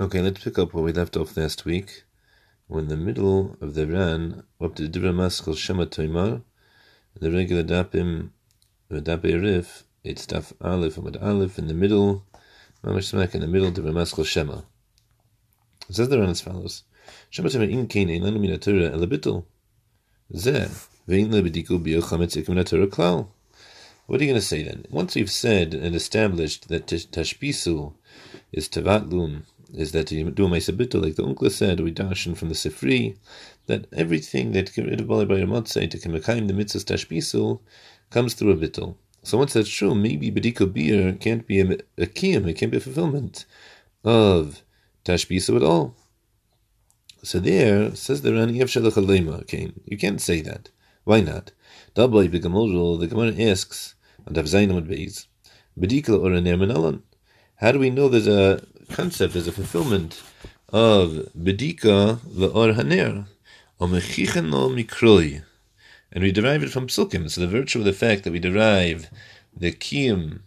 Okay, let's pick up where we left off last week. We're in the middle of the Ran, up to Dibra Maskal Shema Toimar, the regular Dapim, the Dape Rif, it's Daf Aleph and Aleph in the middle, Mamash Smack in the middle, Dibra Maskal Shema. It says the Ran as follows Shema Toimar in Kain Eilan Min HaTorah Elabitul. Zeh, Vein Lebediku Bio Chametz Ikim HaTorah Klal. What are you going to say then? Once we've said and established that Tashbisu is Tavatlun, is that do a like the Unkla said, we darshan from the Sifri, that everything that get rid of Bali Bari Motzei to Kimakaim the mitzvah Tashbisu comes through a bittul. So once that's true, maybe Bediko beer can't be a, a kiyam, it can't be a fulfillment of Tashbisu at all. So there, says the Rani okay, you can't say that. Why not? Dabei the Gemara asks, and Dav Zainam Beis, Bedikla or a How do we know there's a concept, there's a fulfillment of Bedika or Haner, or Mechicheno Mikroi? And we derive it from psukim. So the virtue of the fact that we derive the kiyum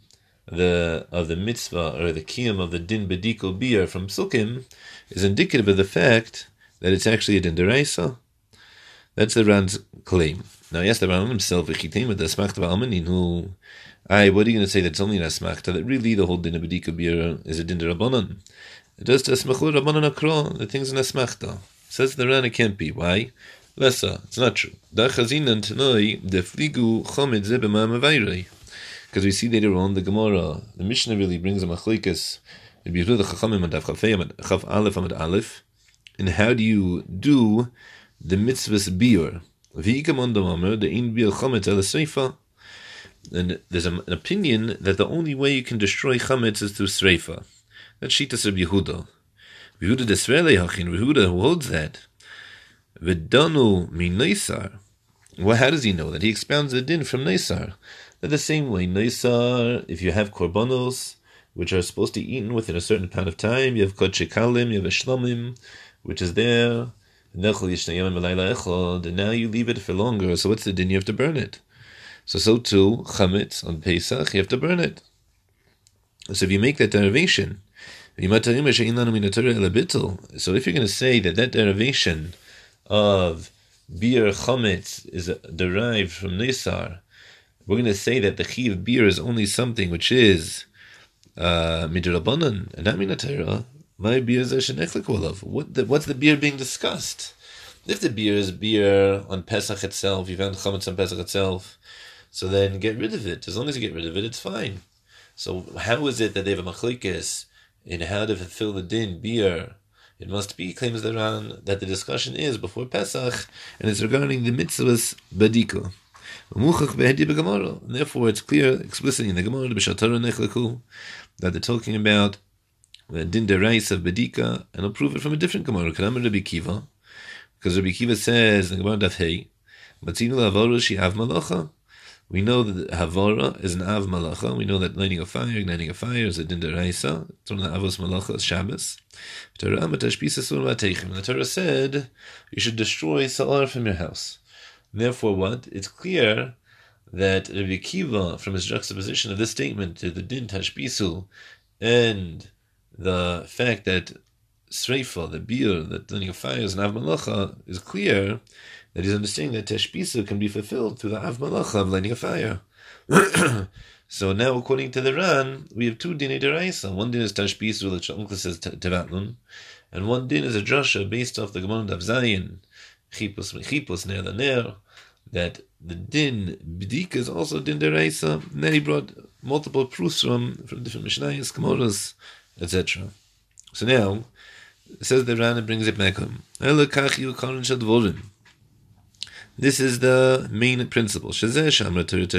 the of the mitzvah or the kiyum of the din bediko beer from psukim is indicative of the fact that it's actually a din deraisa. That's the Ran's claim. Now, yes, the Ran himself, Vichitim, with the Smachta Almanin, who, I, what are you going to say that's only an Asmachta, that really the whole din of B'dika is a din does to Asmachur Rabbanan Akro, the things in Asmachta. Says the Ran, it can't be. Why? Lessa, it's not true. Da Chazinan Tanoi, the Fligu Chomid Zebema Mavairei. Because we see later on the Gemara, the Mishnah really brings a machlikas, the Chachamim and Chaf Aleph Amad Aleph, and how do you do the mitzvahs biur? And there's an opinion that the only way you can destroy chametz is through sreifa. That's Shitas of Yehuda. Yehuda desvele hachin. Yehuda holds that. V'danu min neisar. Well, how does he know that? He expounds the din from neisar. That the same way neisar, if you have korbanos, which are supposed to be eaten within a certain amount of time, you have kodshikalim, you have a shlomim, which is there and now you leave it for longer, so what's the din? You have to burn it. So, so too, chametz on Pesach, you have to burn it. So if you make that derivation, so if you're going to say that that derivation of beer chametz is derived from nisar, we're going to say that the chi of beer is only something which is uh, and not minatera. My beer is What the, what's the beer being discussed? If the beer is beer on Pesach itself, you found chametz on Pesach itself, so then get rid of it. As long as you get rid of it, it's fine. So how is it that they have a machlekes in how to fulfill the din beer? It must be claims the Ran that the discussion is before Pesach, and it's regarding the mitzvahs badiko. Therefore, it's clear explicitly in the Gemara that they're talking about the din of bedika, and I'll prove it from a different Gemara. Kanam Rabbi Akiva, because Rabbi Akiva says in the Gemara Daf Hey, Matzinu Havara she av malacha. We know that Havara is an av malacha. We know that lighting a fire, igniting a fire is a din deraisa. It's one of the avos malacha Shabbos. The Torah said you should destroy salar from your house. Therefore, what? It's clear that Rabbi Akiva, from his juxtaposition of this statement to the din tashbisu and the fact that Sreifa, the beer, the lighting of fire is an Av Malacha, is clear that he's understanding that Teshbisa can be fulfilled through the Av Malacha of lighting a fire. so now, according to the Ran, we have two dinei deraisa. One din is Teshbisa, which Uncle says Tevatlun, and one din is a drasha based off the Gemara of Zayin, Chipus Mechipus, Ner the Ner, that the din b'dika is also din deraisa. And then he brought multiple proofs from, from different Mishnayos, Gemoras, etc. So now, it says the Rana brings it back home. This is the main principle. That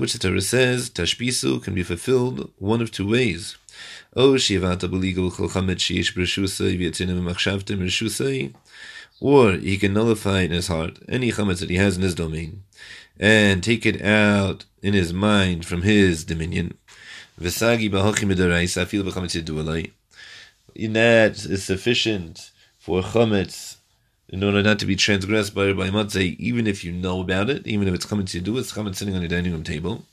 which the Torah says, tashbisu, can be fulfilled one of two ways. Or he can nullify in his heart any chametz that he has in his domain, and take it out in his mind from his dominion. V'sagi midaraisa afil b'chametz that is sufficient for chametz in order not to be transgressed by by matzah, even if you know about it, even if it's chametz yidu, it's chametz sitting on your dining room table.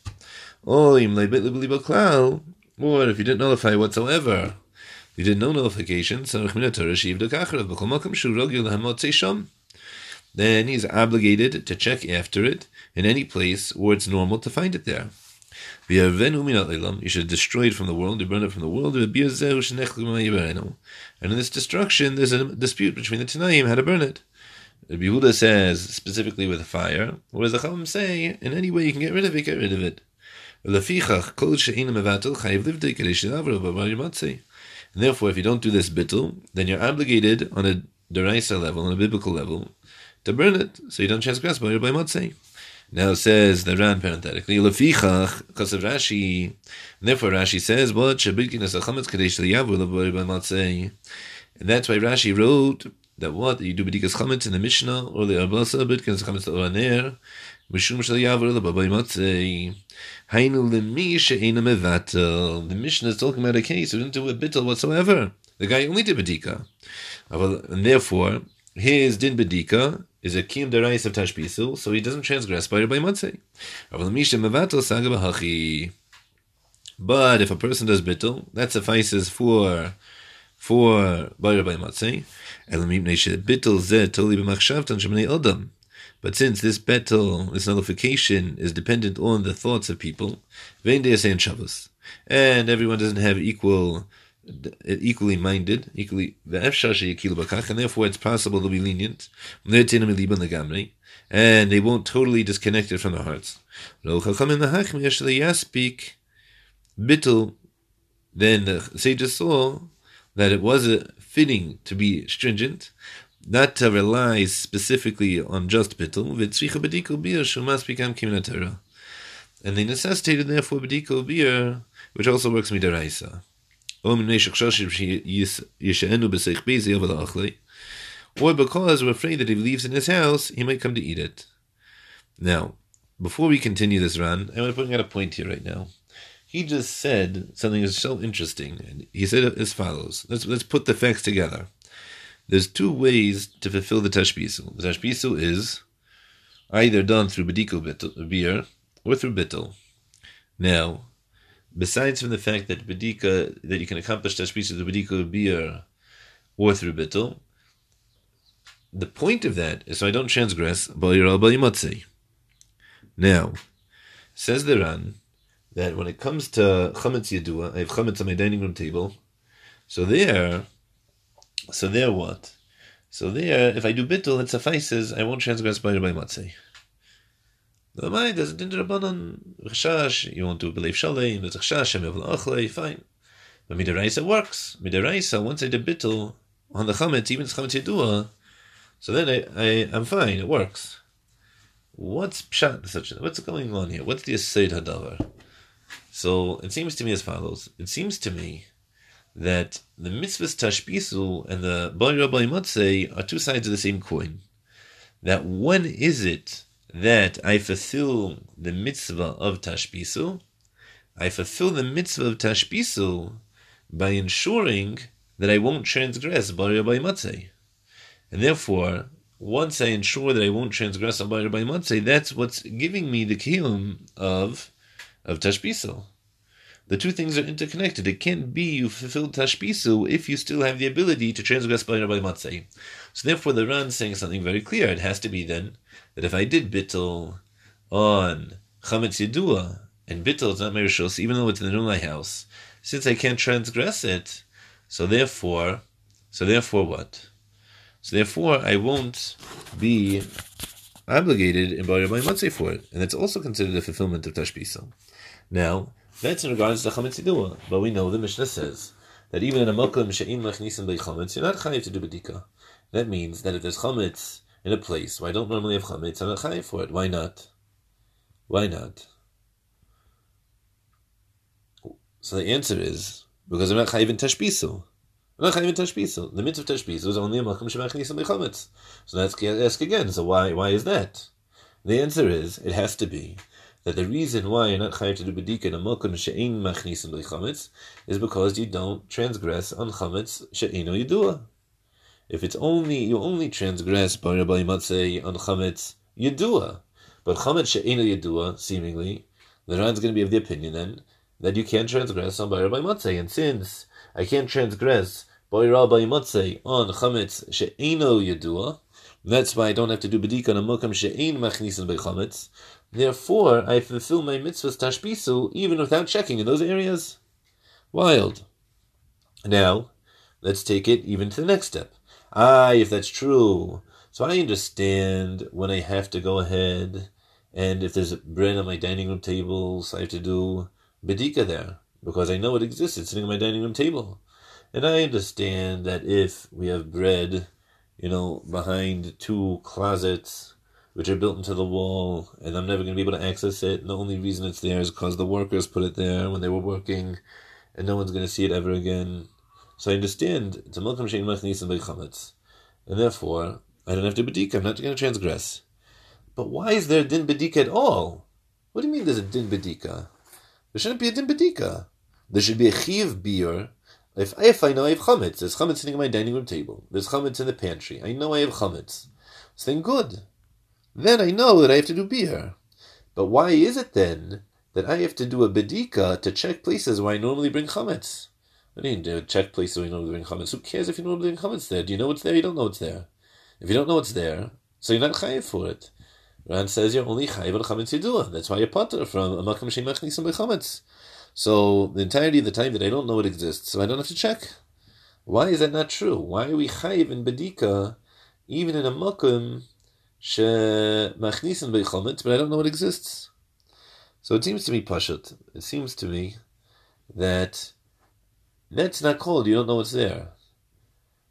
Or if you didn't nullify whatsoever, you did no nullification, then he's obligated to check after it in any place where it's normal to find it there. You should destroy it from the world, you burn it from the world. And in this destruction, there's a dispute between the Tanaim how to burn it. Rabbi Yehuda says specifically with fire, whereas the Chachamim say in any way you can get rid of it, get rid of it. And therefore, if you don't do this bittul, then you're obligated on a deraisa level, on a biblical level, to burn it, so you don't transgress by by matzeh. Now says the Ran parenthetically, lefichach, because of Rashi, therefore Rashi says, what shabikin as a chametz kadesh liyavu by matzeh. And that's why Rashi wrote that what you do bedikas chametz in the Mishnah or the Abasa bedikas chametz oraner mishum shel yavu by matzeh. Hainu lemi she'ena mevatel. The Mishnah is talking about a case who didn't do a bittel whatsoever. The guy only did bedika. And therefore, his din bedika is a kim derais of tashbisu, so he doesn't transgress by by matzeh. But if a person does bittul, that suffices for for by. Bittul shemnei odam. But since this betel, this nullification, is dependent on the thoughts of people, and everyone doesn't have equal, Uh, equally minded, equally and therefore it's possible to be lenient, and they won't totally disconnect it from their hearts. bittel, then the sages saw that it was fitting to be stringent, not to rely specifically on just kiminatera. And they necessitated therefore bedikol bir, which also works midaraisa. Or because we're afraid that if he leaves in his house, he might come to eat it. Now, before we continue this run, I'm going to put out a point here right now. He just said something that's so interesting. and He said it as follows. Let's let's put the facts together. There's two ways to fulfill the tashbisu. The tashbisu is either done through bediko beer or through bittel. Now, besides from the fact that bedika that you can accomplish tashbisu through bediko beer or through bittel, the point of that is so I don't transgress. Now, says the Ran that when it comes to chametz yadua, I have chametz on my dining room table. So there, so there what? So there, if I do bittul, it suffices. I won't transgress by matzeh. The mind a din rabbanon chashash. You want to believe shalei. There's a chashash. I'm Fine. But midaraisa works. Midaraisa. Once I did bittul on the chametz, even chametz yedua, so then I, I I'm fine. It works. What's pshat such? What's going on here? What's the asayid hadavar? So it seems to me as follows. It seems to me that the mitzvahs tashbisu and the bari rabbi matzeh are two sides of the same coin. That when is it that I fulfill the mitzvah of tashbisu? I fulfill the mitzvah of tashbisu by ensuring that I won't transgress bari rabbi matzeh. And therefore, once I ensure that I won't transgress on bari rabbi matzeh, that's what's giving me the kiyum of of tashbisu. The two things are interconnected. It can't be you fulfilled tashbisu if you still have the ability to transgress by Rabbi Matzei. So therefore, the Ran saying something very clear. It has to be then that if I did bittel on chametz yedua and bittel is not merishos, even though it's in the Nulai house, since I can't transgress it, so therefore, so therefore what? So therefore, I won't be obligated in Rabbi Matzei for it, and it's also considered a fulfillment of tashbisu. Now. That's in regards to chametz yidua. But we know the Mishnah says that even in a makom she'in machnisim chametz, you're not chayiv to do bedika. That means that if there's chametz in a place where I don't normally have chametz, I'm not chayiv for it. Why not? Why not? So the answer is because I'm not chayiv in tashbisu. I'm not chayiv in tashbisu. The mitzvah of tashbisu is only a makom she'machnisim chametz. So let's ask again. So why why is that? The answer is it has to be that the reason why you're not chayav to do bedika in a mokum she'ein machnisim chametz is because you don't transgress on chametz she'eino yidua. If it's only you only transgress by Rabbi Matzei on chametz yidua, but chametz she'eino yidua, seemingly, the Ran's going to be of the opinion then that you can't transgress on by Matzeh. And since I can't transgress by Matzeh on Chametz She'eno Yedua, that's why I don't have to do Bedika on a Mokam She'en Machnisin by Chametz. Therefore, I fulfill my mitzvahs Tashbisu even without checking in those areas. Wild. Now, let's take it even to the next step. Ah, if that's true. So I understand when I have to go ahead and if there's bread on my dining room table, so I have to do bedika there because I know it exists. It's sitting on my dining room table. And I understand that if we have bread, you know, behind two closets which are built into the wall, and I'm never going to be able to access it, and the only reason it's there is because the workers put it there when they were working, and no one's going to see it ever again. So I understand it's a Shein Machnis and Chametz. And therefore, I don't have to bedika, I'm not going to transgress. But why is there a din bedika at all? What do you mean there's a din bedika? There shouldn't be a din bedika. There should be a chiv beer. If, if I know I have chametz, there's chametz sitting on my dining room table. There's chametz in the pantry. I know I have chametz. So then good. Then I know that I have to do beer. But why is it then that I have to do a bedika to check places where I normally bring chametz? I mean, to check places where I normally bring chametz. Who cares if you normally bring chametz there? Do you know what's there? You don't know what's there. If you don't know what's there, so you're not chayiv for it. Ran says you're only chayiv on chametz yidua. That's why you're potter from a makam shemachnisam chametz. So the entirety of the time that I don't know it exists, so I don't have to check. Why is that not true? Why are we chayiv in bedika, even in a makom shemachnisam chametz, but I don't know it exists? So it seems to me pashut. It seems to me that that's not called. You don't know what's there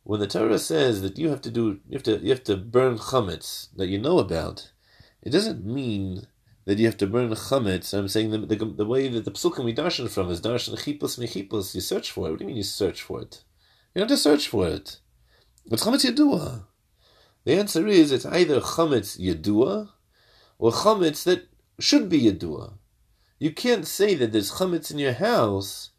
when the Torah says that you have to do, you have to, you have to burn chametz that you know about, it doesn't mean that you have to burn chametz. I'm saying the, the, the way that the psukim we darshan from is darshan chipus mechipus. You search for it. What do you mean you search for it? You don't have to search for it. It's chametz yedua. The answer is it's either chametz yedua or chametz that should be yedua. You can't say that there's chametz in your house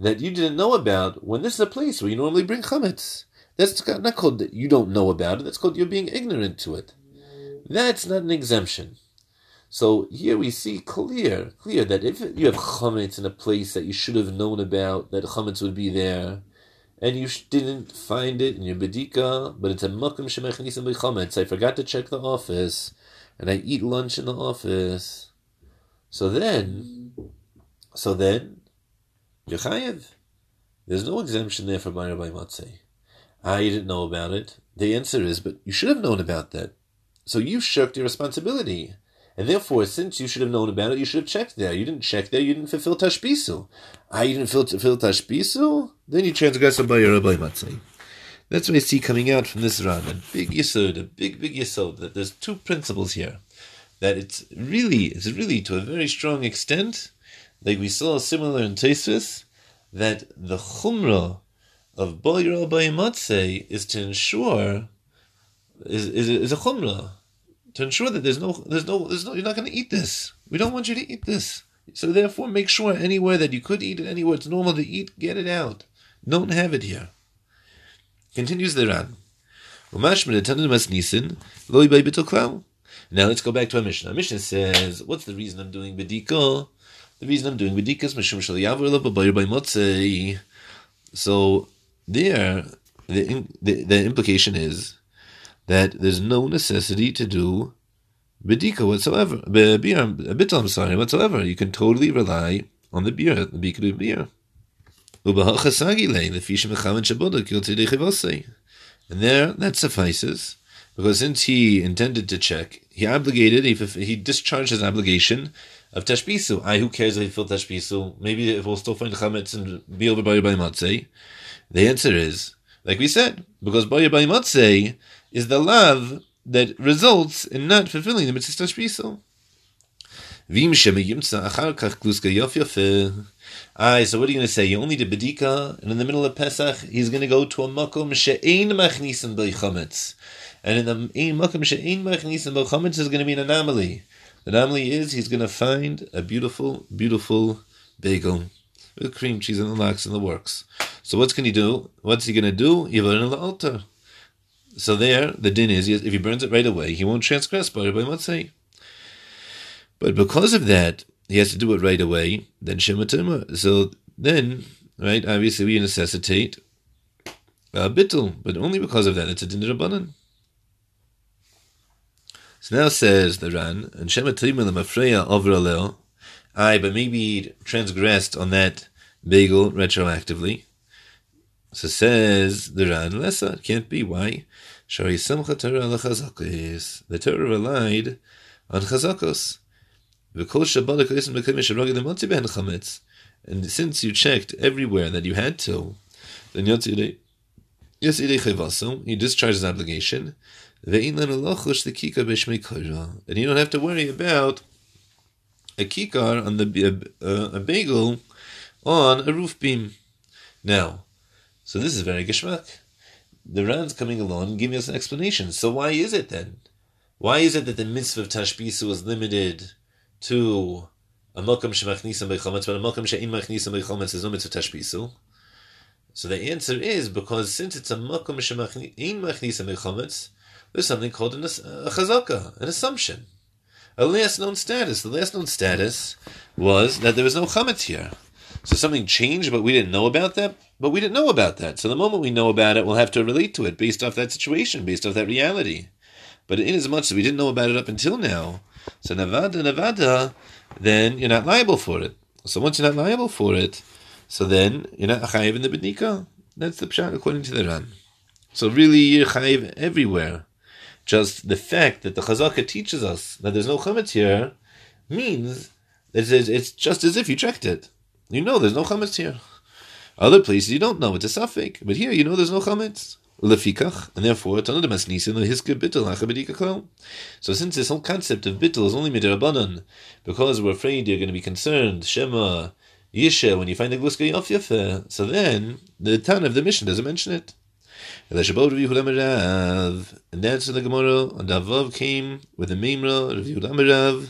that you didn't know about when this is a place where you normally bring chametz. That's not called that you don't know about it. That's called you're being ignorant to it. That's not an exemption. So here we see clear, clear that if you have chametz in a place that you should have known about, that chametz would be there, and you didn't find it in your bedika, but it's a makom shemechanisim chametz. I forgot to check the office, and I eat lunch in the office. So then, so then, you're. There's no exemption there for Ma'ir by Matzeh. I didn't know about it. The answer is, but you should have known about that. So you shirked your responsibility. And therefore, since you should have known about it, you should have checked there. You didn't check there, you didn't fulfill tashbisu. Ah, you didn't fulfill tashbisu? Then you transgress by rabbi matzai. That's what I see coming out from this Ran. A big yisod, a big, big yisod, that there's two principles here. That it's really, it's really to a very strong extent, like we saw similar in Tesis, that the chumrah of boyer by is to ensure is, is, is a chumrah to ensure that there's no, there's no, there's no, you're not going to eat this. We don't want you to eat this. So therefore, make sure anywhere that you could eat it, anywhere it's normal to eat, get it out. Don't have it here. Continues the Ran. Now let's go back to our Mishnah. Our Mishnah says, what's the reason I'm doing bedika? The reason I'm doing bedika is mishum by So there, the, the, the implication is that there's no necessity to do bedika whatsoever, beer, um, a bit, I'm sorry, whatsoever. You can totally rely on the beer, the bikadu beer. And there, that suffices, because since he intended to check, he obligated, he, he discharged his obligation of tashbisu. I, who cares if he filled tashbisu? Maybe it will still find chametz and be over by matzeh. The answer is, like we said, because by matzeh is the love that results in not fulfilling the mitzvah tashbiso. Vim achar kach kluska Aye, so what are you going to say? You only did bedika, and in the middle of Pesach, he's going to go to a makom she'ein machnisim b'chametz. And in the makom she'ein machnisim b'chametz is going to be an anomaly. The anomaly is he's going to find a beautiful, beautiful bagel with cream cheese and the lox and the works. So what's can he do? What's he going to do? Yivar in the altar. So there, the din is if he burns it right away, he won't transgress by by Motzei. But because of that, he has to do it right away, then Shema So then, right, obviously we necessitate a bittul, but only because of that it's a din rabbanan. So now says the Ran, and Shema the Mafreya over I, but maybe transgressed on that bagel retroactively. So says the Ran, Lessa, it can't be. Why? Shari Samcha Torah The Torah relied on chazakos. And since you checked everywhere that you had to, then yes, he discharged his obligation. And you don't have to worry about a kikar on the uh, a bagel on a roof beam. Now, so this is very geschmack. The Ran's coming along giving us an explanation. So why is it then? Why is it that the mitzvah of tashbisu was limited to a malkam shemachnisa bechometz, but a malkam she'in bechometz is no mitzvah tashbisu? So the answer is because since it's a malkam she'in machnisa bechometz, there's something called an, uh, a chazaka, an assumption, a last known status. The last known status was that there was no chametz here. So something changed, but we didn't know about that. But we didn't know about that. So the moment we know about it, we'll have to relate to it based off that situation, based off that reality. But in as we didn't know about it up until now, so Nevada, Nevada, then you're not liable for it. So once you're not liable for it, so then you're not chayiv in the bedika. That's the pshat according to the Ran. So really, you're chayiv everywhere. Just the fact that the Chazaka teaches us that there's no chametz here means that it's just as if you checked it. You know there's no chametz here. Other places you don't know it's a suffix, but here you know there's no chametz. Lefikach, and therefore Tanad Masnisin Hiska Bittel So since this whole concept of Bittel is only midrabanan, because we're afraid you're going to be concerned, Shema, Yisha, when you find the Gluska Yofyafe, so then the Tan of the mission doesn't mention it. And that's when the Gemara, and Avav came with the Memra, Rav Yehuda Amarav,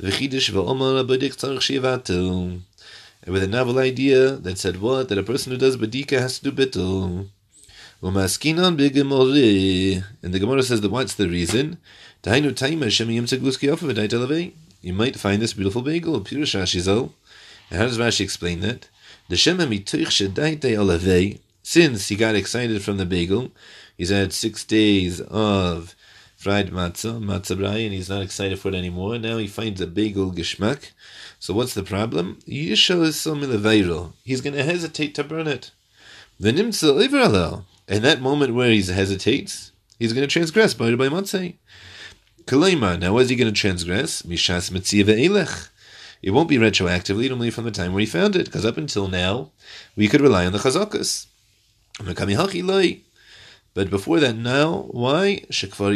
V'chidish v'omar abadik tzarech shivatel. And with a novel idea that said what? That a person who does badika has to do bittul. Umaskinan b'gemori. And the Gemara says that what's the reason? Tainu taima shemi yimtzegluski You might find this beautiful bagel, Pirusha And how does Rashi explain that? The shema mituch shedaite olavei. Since he got excited from the bagel, he's had six days of fried matzah, matzah and he's not excited for it anymore. Now he finds a bagel geschmack. So what's the problem? Yisha is so He's going to hesitate to burn it. In that moment where he hesitates, he's going to transgress by by matzah. Kalaima. Now, is he going to transgress? Mishas elech. It won't be retroactively, only from the time where he found it, because up until now, we could rely on the chazakas. But before that, now, why? Because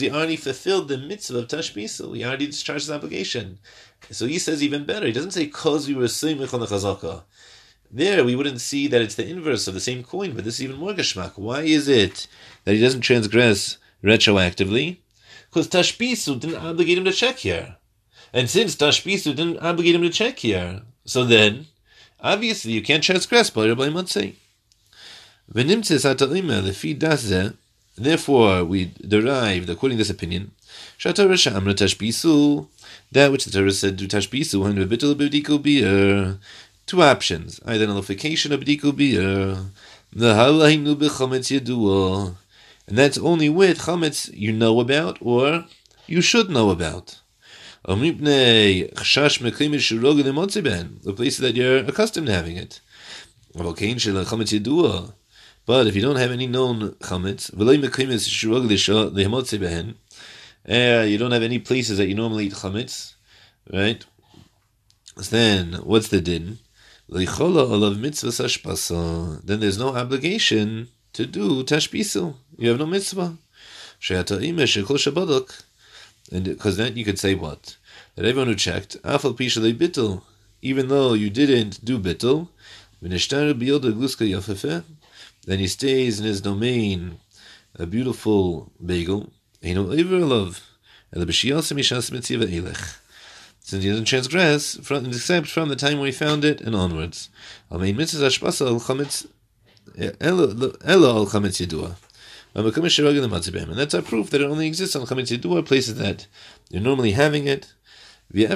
he already fulfilled the mitzvah of Tashmisu. He already discharged his obligation. So he says even better. He doesn't say, because we were Simich on the Chazaka. There, we wouldn't see that it's the inverse of the same coin, but this is even more geshmak. Why is it that he doesn't transgress retroactively? Because Tashbisu didn't obligate him to check here. And since Tashbisu didn't obligate him to check here, so then, obviously, you can't transgress by Rabbi Matzeh. Therefore, we derived, according to this opinion, that which the Torah said to tashbisu when bebitul b'diku beer. Two options: either nullification of b'diku beer, the halainu b'chametz yedua, and that's only with chametz you know about or you should know about. The places that you're accustomed to having it. But if you don't have any known chametz, uh, you don't have any places that you normally eat chametz, right? Then what's the din? Then there's no obligation to do tashbisu. You have no mitzvah. And because then you could say what? That everyone who checked, even though you didn't do bittul, then he stays in his domain, a beautiful bagel. And the love. Since he doesn't transgress, from, except from the time when he found it and onwards. And that's our proof that it only exists on chametz yedua, places that you're normally having it, And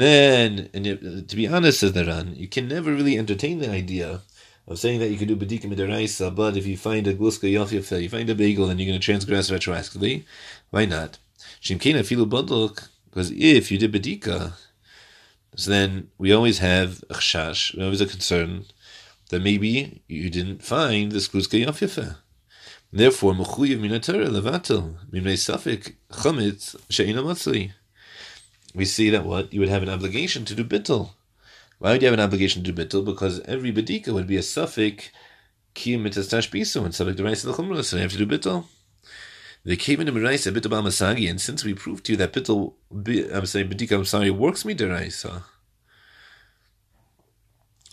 then, and to be honest, says the Ran, you can never really entertain the idea of saying that you can do bedika midaraisa, but if you find a gluska yafyafel, you find a bagel, then you're going to transgress retroactively. Why not? Because if you did bedika, so then we always have a chashash, we always a concern that maybe you didn't find this gluska yafyafel. Therefore, mechuyev minatora levatel mimnei safik chametz she'ina matzli. We see that what you would have an obligation to do bittel why would you have an obligation to do bittul? Because every bedika would be a suffix kiyum mitastash bisu and of the chumrah, so you have to do bittul. The came in rice a bittul masagi, and since we proved to you that bittul, I'm saying bedika, I'm sorry, works me deraisa.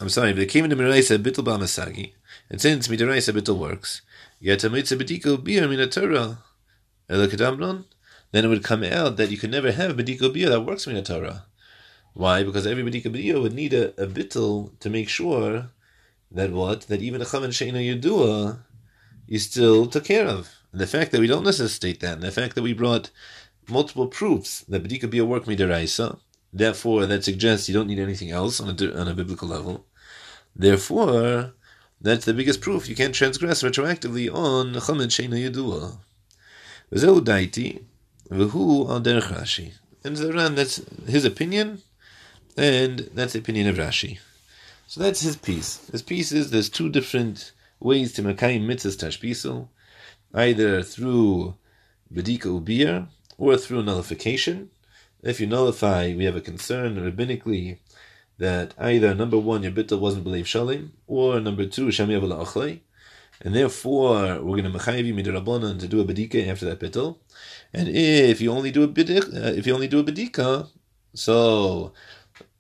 I'm sorry, but it came in rice a bittul masagi, and since midaraisa bittul works, yet a mitzvah bedika beer mina Torah, then it would come out that you could never have bedika beer that works mina Torah. Why? Because every Bedika B'diya would need a, a bittel to make sure that what? That even a Chaman Sheina Yudua you still took care of. And the fact that we don't necessarily state that, and the fact that we brought multiple proofs that Bedika B'diya work midaraisa, therefore that suggests you don't need anything else on a, on a biblical level. Therefore, that's the biggest proof you can't transgress retroactively on Chaman Sheina Yudua. V'zehu daiti, v'hu al derech Rashi. And that's his opinion, and that's the opinion of Rashi. So that's his piece. His piece is there's two different ways to Makayim mitzvahs tashbisul, either through bedika ubir or through nullification. If you nullify, we have a concern rabbinically that either number one your bittul wasn't believed shalim, or number two shami achlei, and therefore we're going to mechayiv you midrabanan to do a bedika after that bittul. And if you only do a bedika, uh, if you only do a bedika, so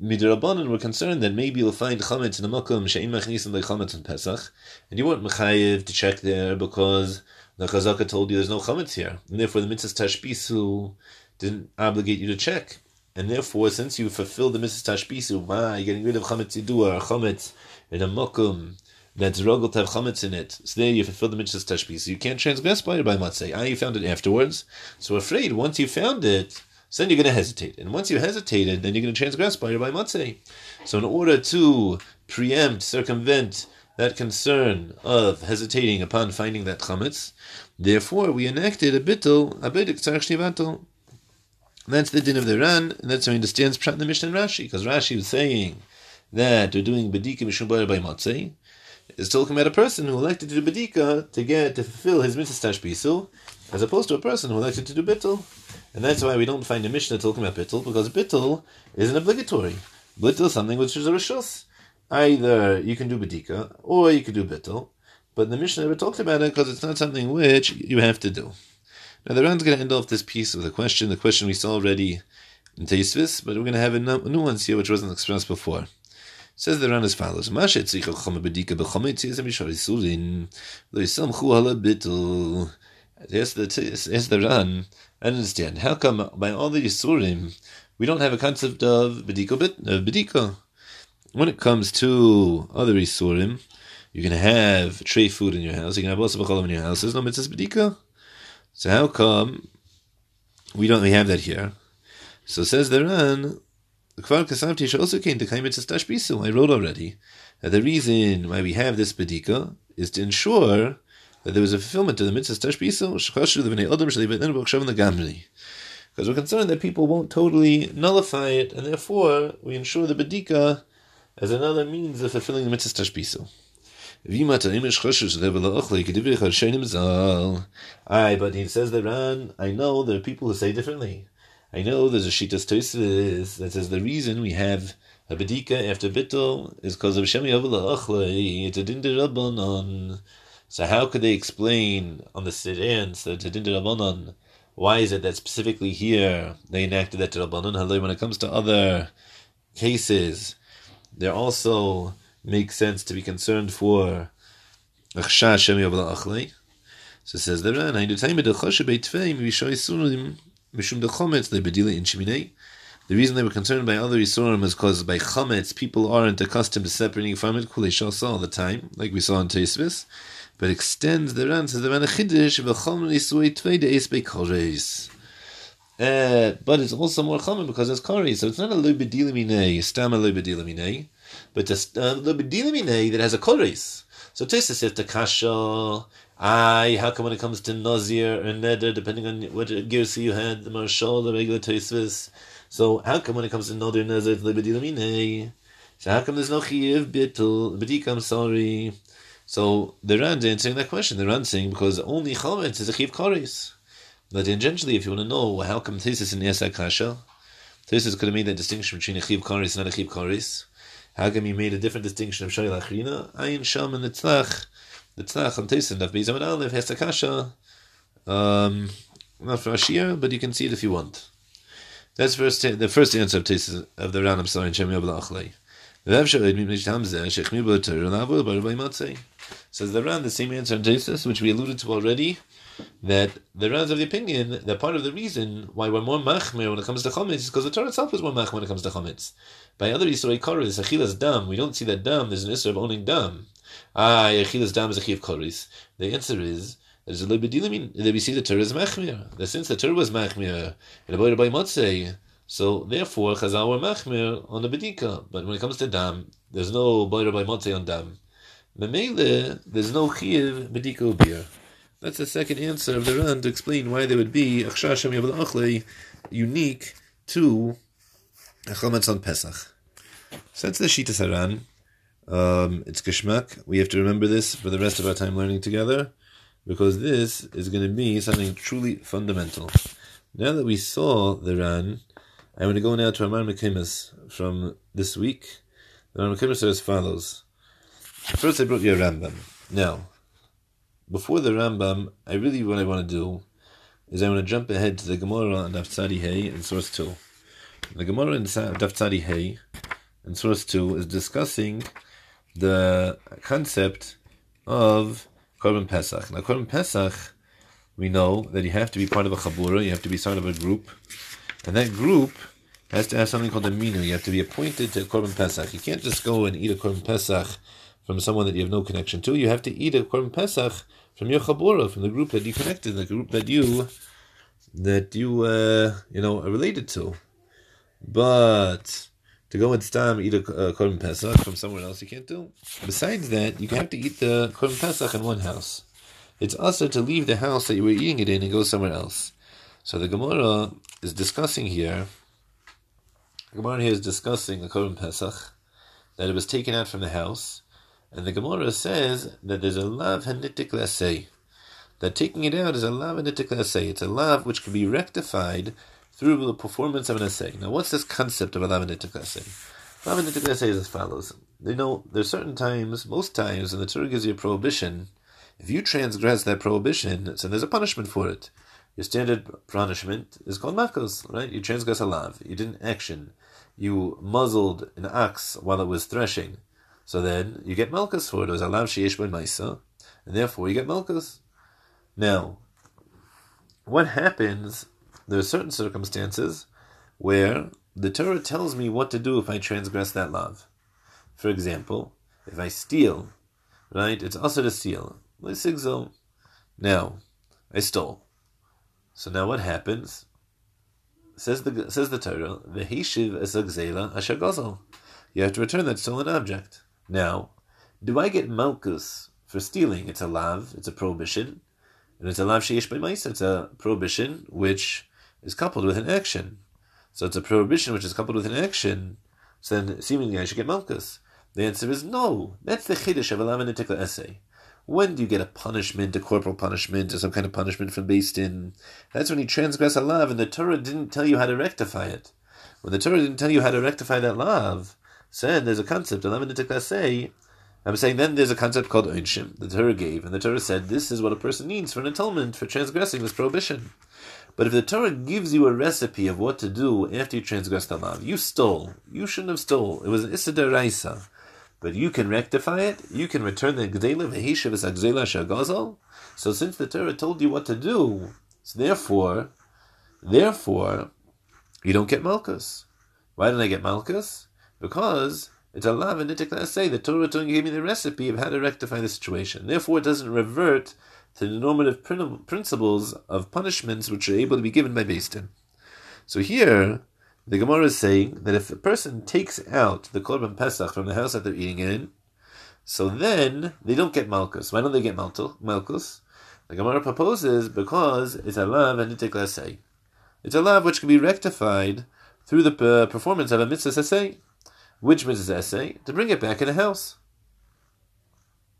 Midrabanan were concerned that maybe you'll find chametz in the makom she'in machnisim like chametz in Pesach, and you weren't mechayiv to check there because the chazaka told you there's no chametz here, and therefore the mitzvah tashbisu didn't obligate you to check, and therefore since you fulfilled the mitzvah tashbisu by getting rid of chametz yidua or chametz in a Mokum, that's rogel to have chametz in it, so there you fulfill the mitzvah tashbisu. You can't transgress by it by matzeh. Ah, you found it afterwards, so afraid once you found it so then you're going to hesitate. And once you hesitated, then you're going to transgress by your by matzeh. So in order to preempt, circumvent that concern of hesitating upon finding that chametz, therefore we enacted a bittul, a bidik tzarech That's the din of the Ran, and that's how he understands Pshat the Mishnah and Rashi, because Rashi was saying that they're doing bedika mishum by matzeh, is talking about a person who elected to do bedika to get to fulfill his mitzvah bisul, as opposed to a person who elected to do bittul. And that's why we don't find a Mishnah talking about bittul, because bittul is an obligatory. Bittul is something which is a rishus. Either you can do bedika, or you can do bittul, but the Mishnah never talked about it because it's not something which you have to do. Now the Ran's going to end off this piece with a question, the question we saw already in Tosfos, but we're going to have a nuance here which wasn't expressed before. Says the Ran as follows: Mashet tzich chama bedika bittul. Yes, the yes the Ran. I understand. How come by all the Yisurim we don't have a concept of bediko bit of? When it comes to other Yisurim, you can have tray food in your house. You can have also in your house. There's no mitzvah bedika. So how come we don't we have that here? So says the Ran. The Kvar Kasavti also came to Kaimitz I wrote already that the reason why we have this bedika is to ensure that there was a fulfillment to the mitzvah tashbiso. Because we're concerned that people won't totally nullify it, and therefore we ensure the bedika as another means of fulfilling the mitzvah tashbiso. Aye, but he says that Ran, I know there are people who say differently. I know there's a Shitas Tosis that says the reason we have a bedika after bittul is because of Shemi Avila Achle, it's a dindir Rabbanon. So how could they explain on the Sidans the Tadin Rabbanon? Why is it that specifically here they enacted that Rabbanon? When it comes to other cases, They're also makes sense to be concerned for So it says the Ran, the reason they were concerned by other Yisurim is because by Chametz, people aren't accustomed to separating from it, all the time, like we saw in Tosfos. but extends the Ran, says the Ran Chiddush, v'chom nisui tvei de'es be'koreis. Uh, but it's also more common because it's kari, so it's not a lubedilimine, stam a lubedilimine, but the uh, that has a koris. So Tessa says the kasha, I, how come when it comes to Nazir or Neder, depending on what girsi you had, the Marshal, the regular Tosfos, so how come when it comes to Nadir Nazir, it's lubedilimine? So how come there's no chiyiv bittul, bedik, I'm sorry. So the Ran answering that question, the Ran saying because only chametz is a chiv karis. But generally, if you want to know how come thesis in Yasa Kasha, thesis could have made that distinction between a chiv karis and not a chiv karis. How come made a different distinction of shayla achrina? Ayin sham and the tzlach, the tzlach on thesis and Bezam and Aleph has Kasha. Um, not for Ashir, but you can see it if you want. That's first the first answer of thesis of the Ran. I'm sorry, Shem Yabla Says the Ran, the same answer in Tesis, which we alluded to already, that the Ran's of the opinion that part of the reason why we're more machmir when it comes to chametz is because the Torah itself is more machmir when it comes to chametz. By other Yisrael Koris, achilas dam, we don't see that dam, there's an issue of owning dam. Ah, achilas dam is a chiv koris. The answer is, there's a bit that we see the Torah is machmir. That since the Torah was machmir, and about by motzei, so therefore, Chazal were machmir on the bedika. But when it comes to dam, there's no boiler by motzei on dam. Memele, there's no chiv bedika beer. That's the second answer of the Ran to explain why there would be achshar shem achle unique to chametz on Pesach. So that's the Shita Saran. Um, it's Geshmak. We have to remember this for the rest of our time learning together, because this is going to be something truly fundamental. Now that we saw the Ran, I'm going to go now to Amar Mekimus from this week. The Amar Mekimus are as follows. First, I brought you a Rambam. Now, before the Rambam, I really what I want to do is I want to jump ahead to the Gemara on Daf Tzadi Hay in source two. The Gemara in Daf Tzadi Hay in source two is discussing the concept of Korban Pesach. Now, Korban Pesach, we know that you have to be part of a chabura, you have to be part of a group, and that group has to have something called a minu. You have to be appointed to a Korban Pesach. You can't just go and eat a Korban Pesach from someone that you have no connection to. You have to eat a Korban Pesach from your chabura, from the group that you connected, the group that you that you uh, you know are related to. But to go and stam eat a uh, Korban Pesach from somewhere else, you can't do. Besides that, you have to eat the Korban Pesach in one house. It's also to leave the house that you were eating it in and go somewhere else. So the Gemara is discussing here. The Gemara here is discussing the Korban Pesach that it was taken out from the house, and the Gemara says that there's a lav hanitik lasei. That taking it out is a lav hanitik lasei. It's a lav which can be rectified through the performance of an essay. Now, what's this concept of a hanitik lasei? Lav hanitik is as follows. You know, there's certain times, most times, and the Torah gives you a prohibition. If you transgress that prohibition, so there's a punishment for it. Your standard punishment is called makos, right? You transgress a lav. You didn't action. You muzzled an ox while it was threshing. So then you get malchus for it. It was a lav sheyesh maisa, and therefore you get malchus. Now, what happens? There are certain circumstances where the Torah tells me what to do if I transgress that lav. For example, if I steal, right? It's also to steal. Now, I stole. So now what happens? Says the says the Torah, "V'hishiv esagzela asher You have to return that stolen object. Now, do I get malchus for stealing? It's a lav, it's a prohibition, and it's a lav sheish by It's a prohibition which is coupled with an action. So it's a prohibition which is coupled with an action. So then, seemingly, I should get malchus. The answer is no. That's the chiddush of a lav in a essay. When do you get a punishment, a corporal punishment, or some kind of punishment from based in? That's when you transgress a lav, and the Torah didn't tell you how to rectify it. When the Torah didn't tell you how to rectify that lav, said there's a concept, say, I'm saying then there's a concept called Einshim, the Torah gave, and the Torah said this is what a person needs for an atonement for transgressing this prohibition. But if the Torah gives you a recipe of what to do after you transgress the law, you stole, you shouldn't have stole. It was an Issa. But you can rectify it. You can return the Gdela Vehishav Gzela Shagazal. So since the Torah told you what to do, so therefore, therefore, you don't get Malchus. Why don't I get Malchus? Because It's a lav and say the Torah gave me the recipe of how to rectify the situation. Therefore, it doesn't revert to the normative principles of punishments which are able to be given by Din. So here, the Gemara is saying that if a person takes out the Korban Pesach from the house that they're eating in, so then they don't get Malkus. Why don't they get Malkus? The Gemara proposes because it's a love and say. It's a love which can be rectified through the uh, performance of a mitzvah essay. Which mitzvah essay? To bring it back in the house.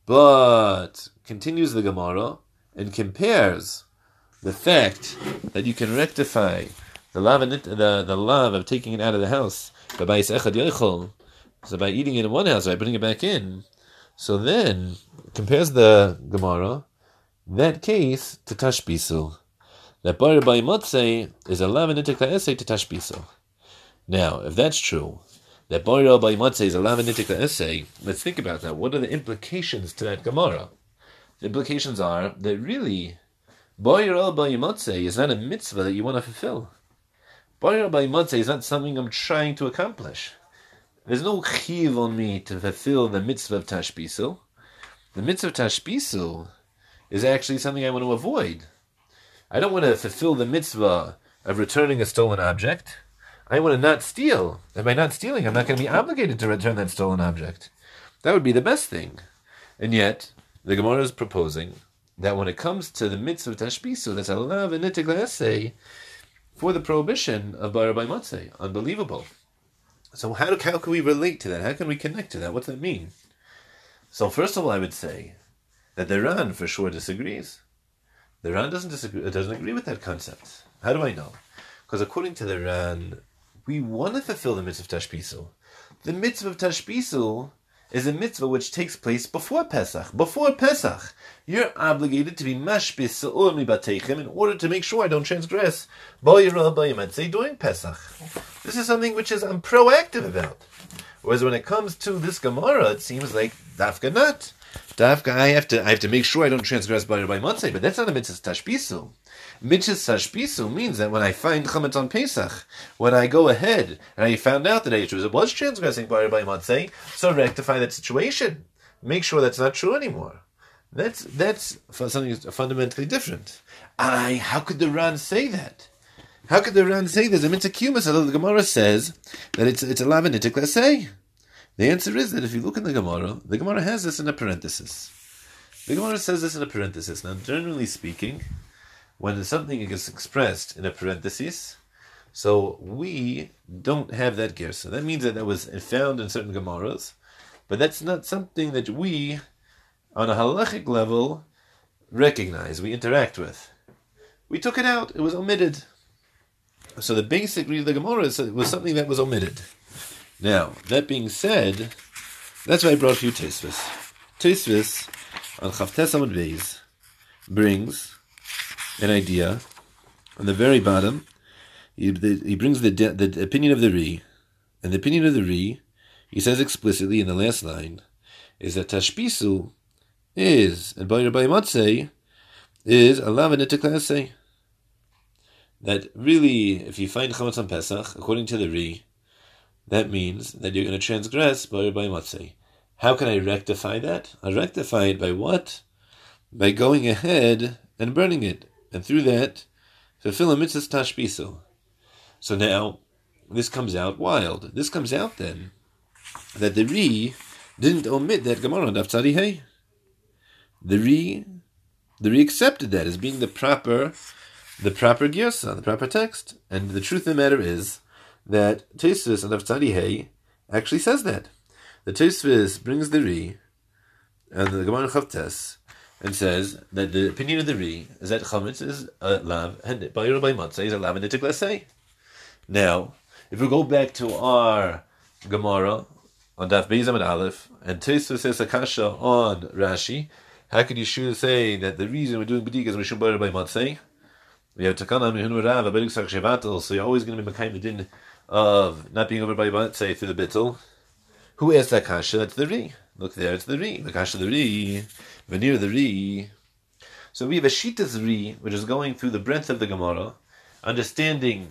But, continues the Gemara, and compares the fact that you can rectify the love, the, the love of taking it out of the house by so by eating it in one house, by putting it back in. So then compares the Gemara that case to tashbisul. That bar by motzei is a lav and essay to tashbisul. Now, if that's true, that by motzei is a lav and essay, let's think about that. What are the implications to that Gemara? The implications are that really, by motzei is not a mitzvah that you want to fulfill. By motzei is not something I'm trying to accomplish. There's no chiv on me to fulfill the mitzvah of tashbisul. The mitzvah of tashbisul is actually something I want to avoid. I don't want to fulfill the mitzvah of returning a stolen object. I want to not steal. And by not stealing, I'm not going to be obligated to return that stolen object. That would be the best thing. And yet, the Gemara is proposing that when it comes to the mitzvah tashbisu, that's alav and nitig for the prohibition of bar by matzeh. Unbelievable. So how, how can we relate to that? How can we connect to that? What's that mean? So first of all, I would say that the Ran for sure disagrees. The Ran doesn't disagree, doesn't agree with that concept. How do I know? Because according to the Ran, we want to fulfill the mitzvah of Tashbisul. The mitzvah of Tashbisul is a mitzvah which takes place before Pesach. Before Pesach, you're obligated to be mashbis in order to make sure I don't transgress. Say during Pesach. This is something which is I'm proactive about. Whereas when it comes to this Gemara, it seems like dafka not. Dafka, I have to I have to make sure I don't transgress by by Motzei, but that's not a mitzvah tashbisu. Mitzvah tashbisu means that when I find chametz on Pesach, when I go ahead and I found out that I was transgressing by by Motzei, so rectify that situation. Make sure that's not true anymore. That's that's something fundamentally different. I how could the Ran say that? How could the Ran say there's a mitzvah kumas? Although the Gemara says that it's it's a lavanitic say. The answer is that if you look in the Gemara, the Gemara has this in a parenthesis. The Gemara says this in a parenthesis. Now, generally speaking, when something is expressed in a parenthesis, so we don't have that gersa. That means that that was found in certain Gemaras, but that's not something that we, on a halachic level, recognize, we interact with. We took it out, it was omitted. So the basic read of the Gemara is it was something that was omitted. Now, that being said, that's why I brought few Tosfos. Tosfos on Chavtes Amud Beis brings an idea on the very bottom. He, the, he brings the, the opinion of the Ri, and the opinion of the Ri, he says explicitly in the last line, is that Tashbisu is, and by Rabbi Matzeh, is a lavanitiklase. That really, if you find chametz on Pesach, according to the Ri, that means that you're going to transgress by by matzeh. How can I rectify that? I rectify it by what? By going ahead and burning it, and through that, fulfill a mitzvah tashbiso. So now, this comes out wild. This comes out then that the Ri didn't omit that Gemara Daf The Ri, the Ri accepted that as being the proper, the proper girsa, the proper text. And the truth of the matter is that Tosfos and Avtani Hay actually says that. The Tosfos brings the Ri and the Gemara Chavtes and says that the opinion of the Ri is that Chametz is a lav and by by Matzah is a lav and a Now, if we go back to our Gemara on Daf Beis and Aleph and Tosfos says Akasha on Rashi, how could you sure say that the reason we're doing B'dik is Mishum by Matzah? We have Takana Mihun Rav, a Bedik so you're always going to be Mekayim Din of not being over by say through the bittel. Who asked that? That's the ri. Look there, it's the ri. The kasha the ri. Veneer the ri. So we have a shitas ri, which is going through the breadth of the Gemara, understanding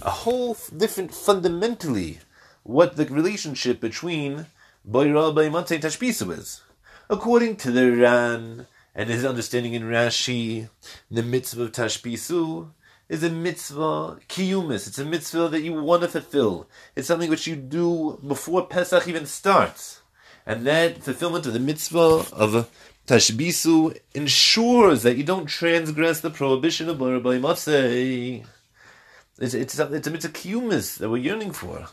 a whole different fundamentally what the relationship between Boira Baimate Tashbisu is. According to the Ran and his understanding in Rashi, the mitzvah of Tashpisu is a mitzvah kiyumis. It's a mitzvah that you want to fulfill. It's something which you do before Pesach even starts. And that fulfillment of the mitzvah of Tashbisu ensures that you don't transgress the prohibition of Boira Baimate. It's, it's, a, it's a mitzvah kiyumis that we're yearning for.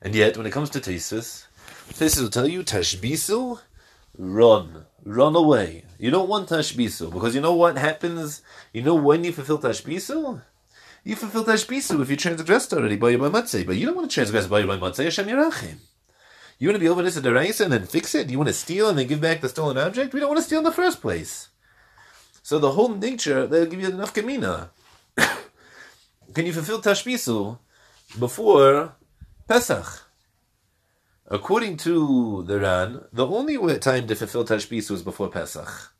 And yet, when it comes to Tesis, Tesis will tell you, Tashbisu, run. Run away. You don't want Tashbisu, because you know what happens? You know when you fulfill Tashbisu? You fulfill Tashbisu if you transgressed already by your Matzeh, but you don't want to transgress by your Matzeh, Hashem Yerachim. You want to be over this race and then fix it? You want to steal and then give back the stolen object? We don't want to steal in the first place. So the whole nature, they'll give you enough kamina. Can you fulfill Tashbisu before Pesach? According to the Ran, the only time to fulfill Tashbisu is before Pesach.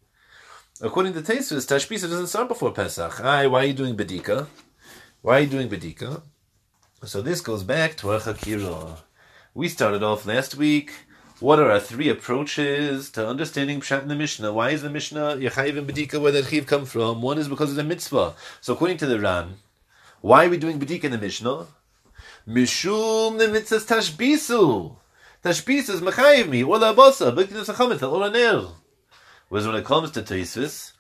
According to Tesis, Tashbisu doesn't start before Pesach. Hi, why are you doing Bedika? Why are you doing Bedika? So this goes back to our Chakira. We started off last week. What are our three approaches to understanding Pshat in the Mishnah? Why is the Mishnah Yechayiv and Bedika where that Chiv come from? One is because of the mitzvah. So according to the Ran, why are we doing Bedika in the Mishnah? Mishum the mitzvah Tashbisu. Tashbis is mechayiv me, ola basa, b'kidus hachametz, ola ner. Whereas when it comes to Tosfos,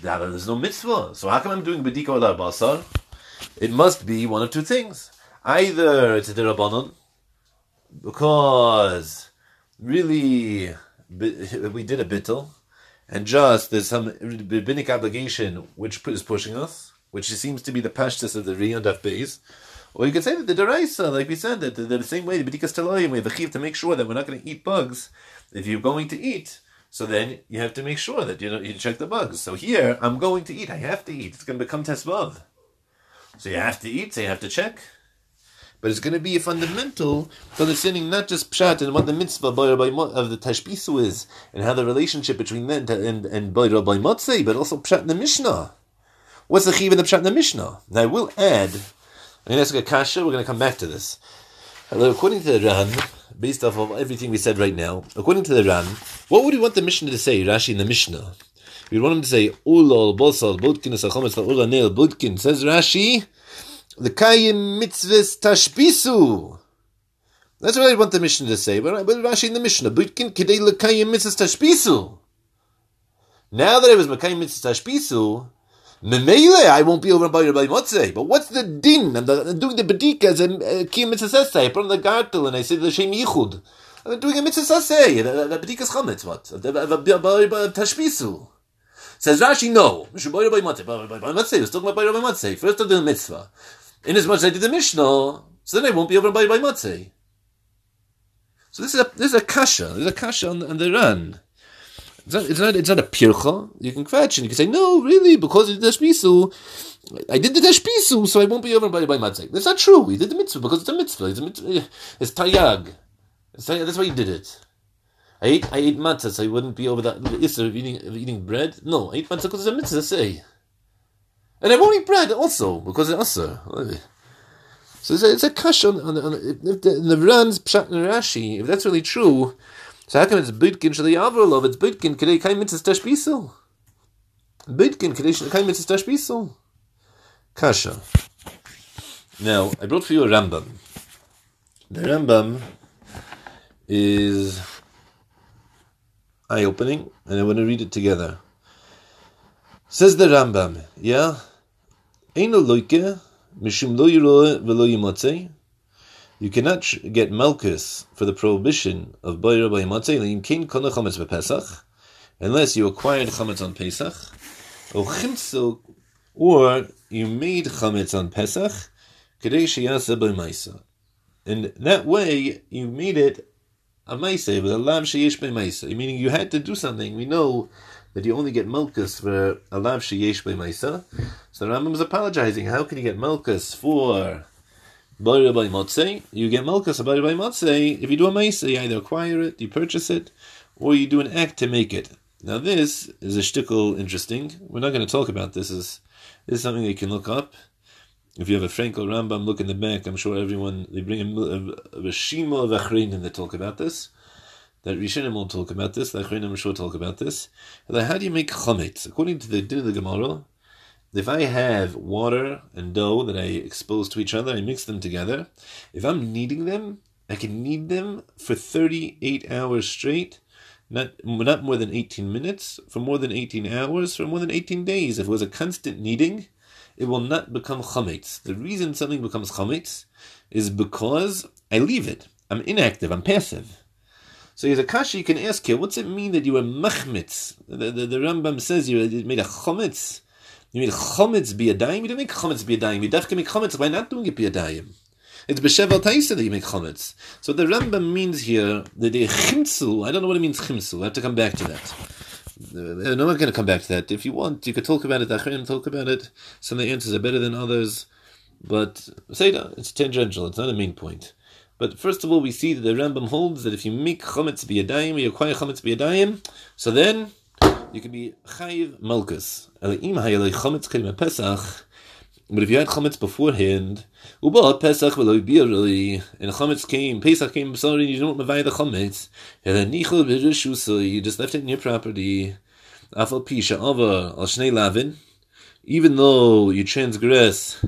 there's no mitzvah. So how come I'm doing bedika ola basar? It must be one of two things. Either it's a derabanan, because really we did a bittel, and just there's some rabbinic obligation which is pushing us, which seems to be the pashtus of the Riyad of Beis, or you could say that the deraisa, like we said, that the, the same way the bedikas teloyim, we have a chiv to make sure that we're not going to eat bugs. If you're going to eat, so then you have to make sure that you know you check the bugs. So here, I'm going to eat. I have to eat. It's going to become tesvav. So you have to eat. So you have to check. But it's going to be a fundamental to understanding not just pshat and what the mitzvah of the tashbisu is, and how the relationship between that and and by motzei, but also pshat in the mishnah. What's the chiv in the pshat in the mishnah? Now I will add I'm going to ask a kasha. We're going to come back to this. According to the Ran, based off of everything we said right now, according to the Ran, what would we want the Mishnah to say, Rashi in the Mishnah? We'd want him to say, Ulol, Bosal, Budkin. Says Rashi, the Kayim mitzvahs tashbisu. That's what I want the Mishnah to say. But Rashi in the Mishnah, Budkin, Kidei, Lekayim mitzvahs tashbisu. Now that I was Makayim mitzvahs tashbisu, Memele, I won't be over by your Motzei. But what's the din? I'm, doing the bedika as a kiyam mitzvah I put on the gartel and I say the shem yichud. I'm doing a mitzvah saseh. The bedika is chametz. What? Tashbisu. Says Rashi, no. By Motzei. You're talking about by Motzei. First of the mitzvah. In as I did the Mishnah, so then I won't be over by by Motzei. So this is a this is a kasha. There's a kasha on, on the run. It's not, it's not, it's not a pircha. You can question. You can say, no, really, because of the tashbisu, I did the tashbisu, so I won't be over by, by matzah. That's not true. He did the mitzvah because it's a mitzvah. It's, a mitzvah. it's tayag. It's tayag. That's why he did it. I ate, I ate matzah, so I wouldn't be over that issue of eating, of eating bread. No, I ate matzah because it's a mitzvah, say. And I won't eat bread also, because it's uh, also. So it's a, it's a kash on, on, on if the, the Ran's Pshat and Rashi, if that's really true, so how come it's Bidkin Shali Avrolov? It's Bidkin Kedei Kai Mitzvah Tashbisul. Bidkin Kedei Kai Mitzvah. Kasha. Now, I brought for you a Rambam. The Rambam is eye opening, and I want to read it together. Says the Rambam, yeah? You cannot get Malkus for the prohibition of King Kona Chametz Pesach, unless you acquired Chametz on Pesach, or you made Chametz on Pesach, and that way, you made it a Maise, with a Lav Sheyesh meaning you had to do something. We know that you only get Malkus for a Lav Sheyesh Maisa. So the Rambam is apologizing. How can you get Malkus for Boira by Motzei, you get Malkas Boira by Motzei. If you do a Maisa, you either acquire it, you purchase it, or you do an act to make it. Now this is a shtickle interesting. We're not going to talk about this. This is, something you can look up. If you have a Frankel Rambam, look in the back. I'm sure everyone they bring a, a, a of Achrein and they talk about this. That Rishonim won't talk about this, the Achronim will talk about this. How do you make chametz? According to the din of the Gemara, if I have water and dough that I expose to each other, I mix them together. If I'm kneading them, I can knead them for 38 hours straight, not, not more than 18 minutes, for more than 18 hours, for more than 18 days. If it was a constant kneading, it will not become chametz. The reason something becomes chametz is because I leave it. I'm inactive, I'm passive. So here's a kasha you can ask here, what's it mean that you were machmitz? The, the, the Rambam says you made a chametz. You made chametz be a daim? You didn't make chametz be a daim. You definitely make chametz by not doing it be a daim. It's b'shevel taisa that you make chametz. So the Rambam means here that the chimtzu, I don't know what it means chimtzu, I have to come back to that. Uh, I'm not going to come back to that. If you want, you could talk about it, Achrim talk about it. Some of the answers are better than others. But Seder, it's tangential, it's not a main point. But first of all, we see that the Rambam holds that if you make chametz biyadayim, you acquire chametz biyadayim, so then you can be chayiv malchus. But if you had chametz beforehand, uba pesach v'lo really, and chametz came, Pesach came, sorry, you don't mavai the chametz, you just left it in your property. Afal pisha ava al shnei lavin, even though you transgress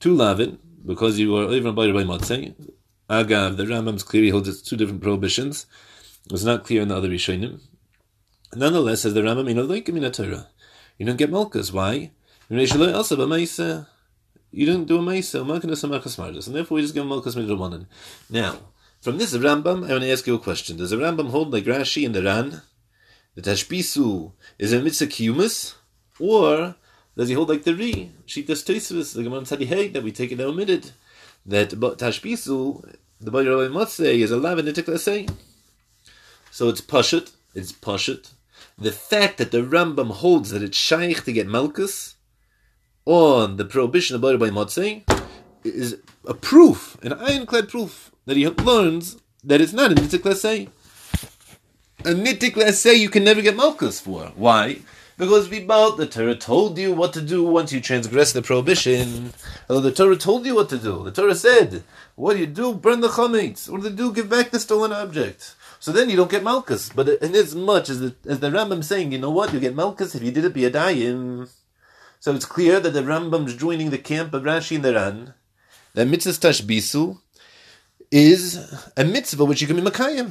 to lavin because you are even by by matzeh, Agav, the Rambam's clearly holds it's two different prohibitions. It's not clear in the other Rishonim. Nonetheless, as the Rambam, you know, like in Torah, you don't get malchus. Why? You don't do a maisa, and therefore we just give malchus midrabanan. Now, from this Rambam, I want to ask you a question. Does the Rambam hold like Rashi and the Ran that Tashbisu is a mitzvah kiyumus, or does he hold like the Ri, Shitas Tosfos, the Gemara Tzadihei, that we take it omitted? that tashbisu, the body of Motzei is a lav say. So it's pashut, it's pashut. The fact that the Rambam holds that it's shaykh to get malchus on the prohibition of by Motzei is a proof, an ironclad proof, that he learns that it's not a nitik say. A nitik say you can never get malchus for. Why? Because we both the Torah told you what to do once you transgress the prohibition. Although the Torah told you what to do. The Torah said, what do you do? Burn the chametz. What do they do? Give back the stolen object. So then you don't get malchus. But in as much as the, as the Rambam saying, you know what, you get malchus if you did it be a dayim. So it's clear that the Rambam's joining the camp of Rashi and the Ran. That mitzvah tashbisu is a mitzvah which you can be makayim.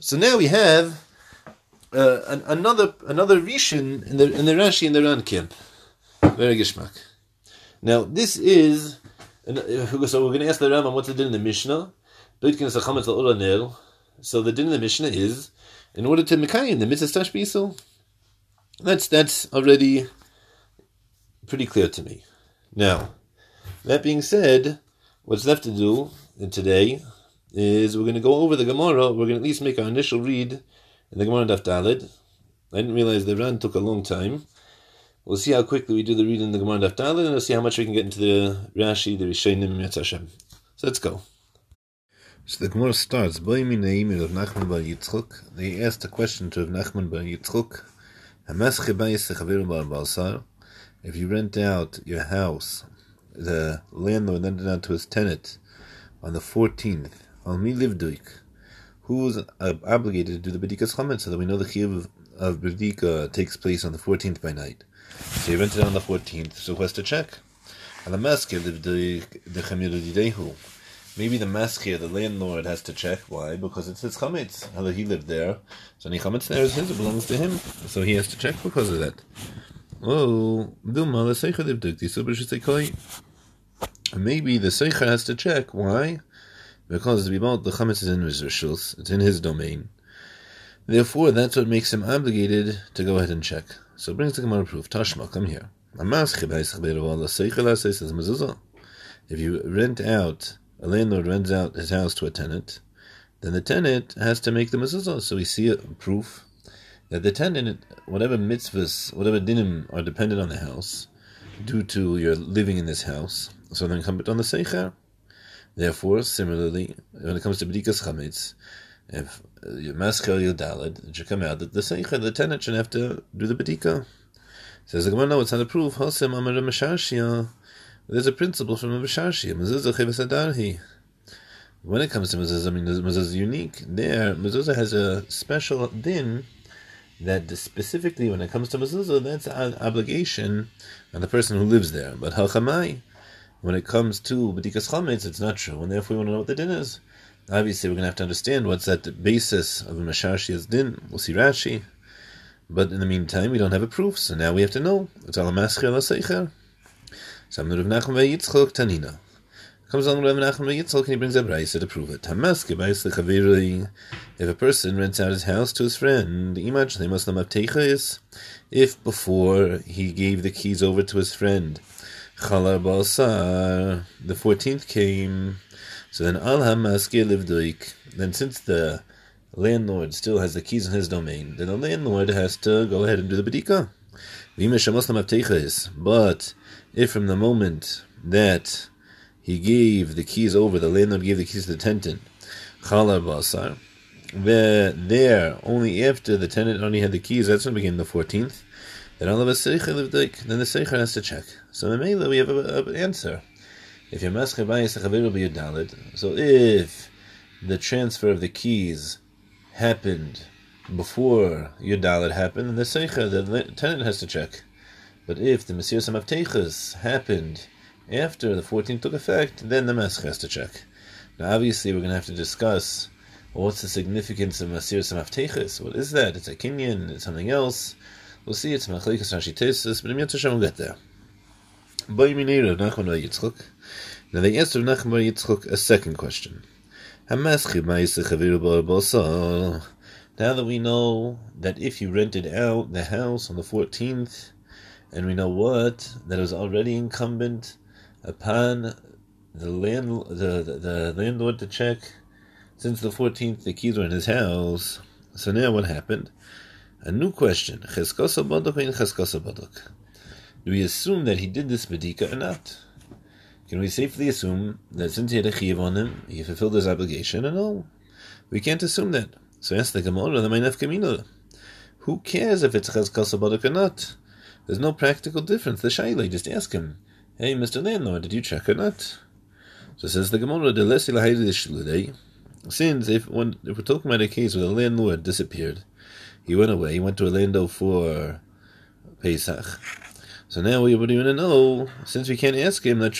So now we have uh, an, another another Rishon in the in the Rashi in the Ran camp. Very gishmak. Now this is uh, so we're going to ask the Rambam what's the din in the Mishnah. So the din in the Mishnah is in order to mekayim the mitzvah tashbisul. That's that's already pretty clear to me. Now, that being said, what's left to do today is we're going to go over the Gemara. We're going to at least make our initial read in the Gemara Daf Dalid. I didn't realize the run took a long time. We'll see how quickly we do the reading in the Gemara Daf Dalid, and we'll see how much we can get into the Rashi, the Rishonim, Yetz Hashem. So let's go. So the Gemara starts, of Nachman bar Yitzchok. They asked a question to Nachman bar Yitzchuk. If you rent out your house, the landlord rented out to his tenant on the 14th, Al mi livduik, who is uh, obligated to do the Bedikas Chametz so that we know the Chiv of Bedika takes place on the 14th by night. So he rented on the 14th, so who has to check? And the masker, the the Maybe the masker, the landlord, has to check. Why? Because it's his chametz. He lived there, so any chametz there is his. It belongs to him. So he has to check because of that. Oh, Maybe the seicher has to check. Why? Because the chametz is in his rishus, it's in his domain. Therefore, that's what makes him obligated to go ahead and check. So brings the Gemara proof. Tashma, come here. If you rent out, a landlord rents out his house to a tenant, then the tenant has to make the mezuzah. So we see a proof that the tenant, whatever mitzvahs, whatever dinim are dependent on the house, due to your living in this house, so then come on the seicher. Therefore, similarly, when it comes to b'dikas chametz, if uh, you masker your dalid, it should come out that the seicha, the tenant, should have to do the b'dika. Says the Gemara, no, it's not a proof. Hosem There's a principle from a Meshashia. Mezuzah cheves adarhi. When it comes to mezuzah, I mean, mezuzah is unique. There, mezuzah has a special din that specifically when it comes to mezuzah, that's an obligation on the person who lives there. But halchamai, when it comes to b'dikas chametz, it's not true, and therefore we want to know what the din is. Obviously, we're going to have to understand what's that basis of a Masharshi's din. We'll see Rashi. But in the meantime, we don't have a proof, so now we have to know. It's all a masker ala seicher. So I'm Rav Nachman Yitzchok Tanina. Comes along Rav Nachman Yitzchok and he brings a brayse to prove it. Tamaske ba'is lechaviri. If a person rents out his house to his friend, imach imaj lemas is if before he gave the keys over to his friend, Chala Balsar, the 14th came, so then Al Hamaskir Livdoik. Then, since the landlord still has the keys in his domain, then the landlord has to go ahead and do the Badika. But if from the moment that he gave the keys over, the landlord gave the keys to the tenant, Chala Balsar, there, only after the tenant only had the keys, that's when it became the 14th. Then all of a then the seicher has to check. So in Mela we have an answer. If chavit, it'll be your b'yudalid, so if the transfer of the keys happened before your dalit happened, then the seicher, the tenant has to check. But if the Messiah Samavtechas happened after the 14th took effect, then the Mesch has to check. Now, obviously, we're going to have to discuss what's the significance of Messiah Samavtechas. What is that? It's a kinyan, it's something else. We'll see, it's Machlikas Rashi Tesis, but in Yat we'll get there. Boiminir Nachman Yitzchok. Now they asked Rav Nachman Yitzchok a second question. Now that we know that if you rented out the house on the 14th, and we know what that it was already incumbent upon the land the, the, the landlord to check since the 14th the keys were in his house. So now what happened? A new question. Do we assume that he did this bedika or not? Can we safely assume that since he had a chiv on him, he fulfilled his obligation? And no, we can't assume that. So ask the Gemara, the Mainaf Kamina. Who cares if it's cheskos or not? There's no practical difference. The shaila, just ask him, "Hey, Mister Landlord, did you check or not?" So says the Gemara, "The Since if when if we're talking about a case where the landlord disappeared, he went away, he went to Orlando for Pesach. So now we, you want to know? Since we can't ask him, that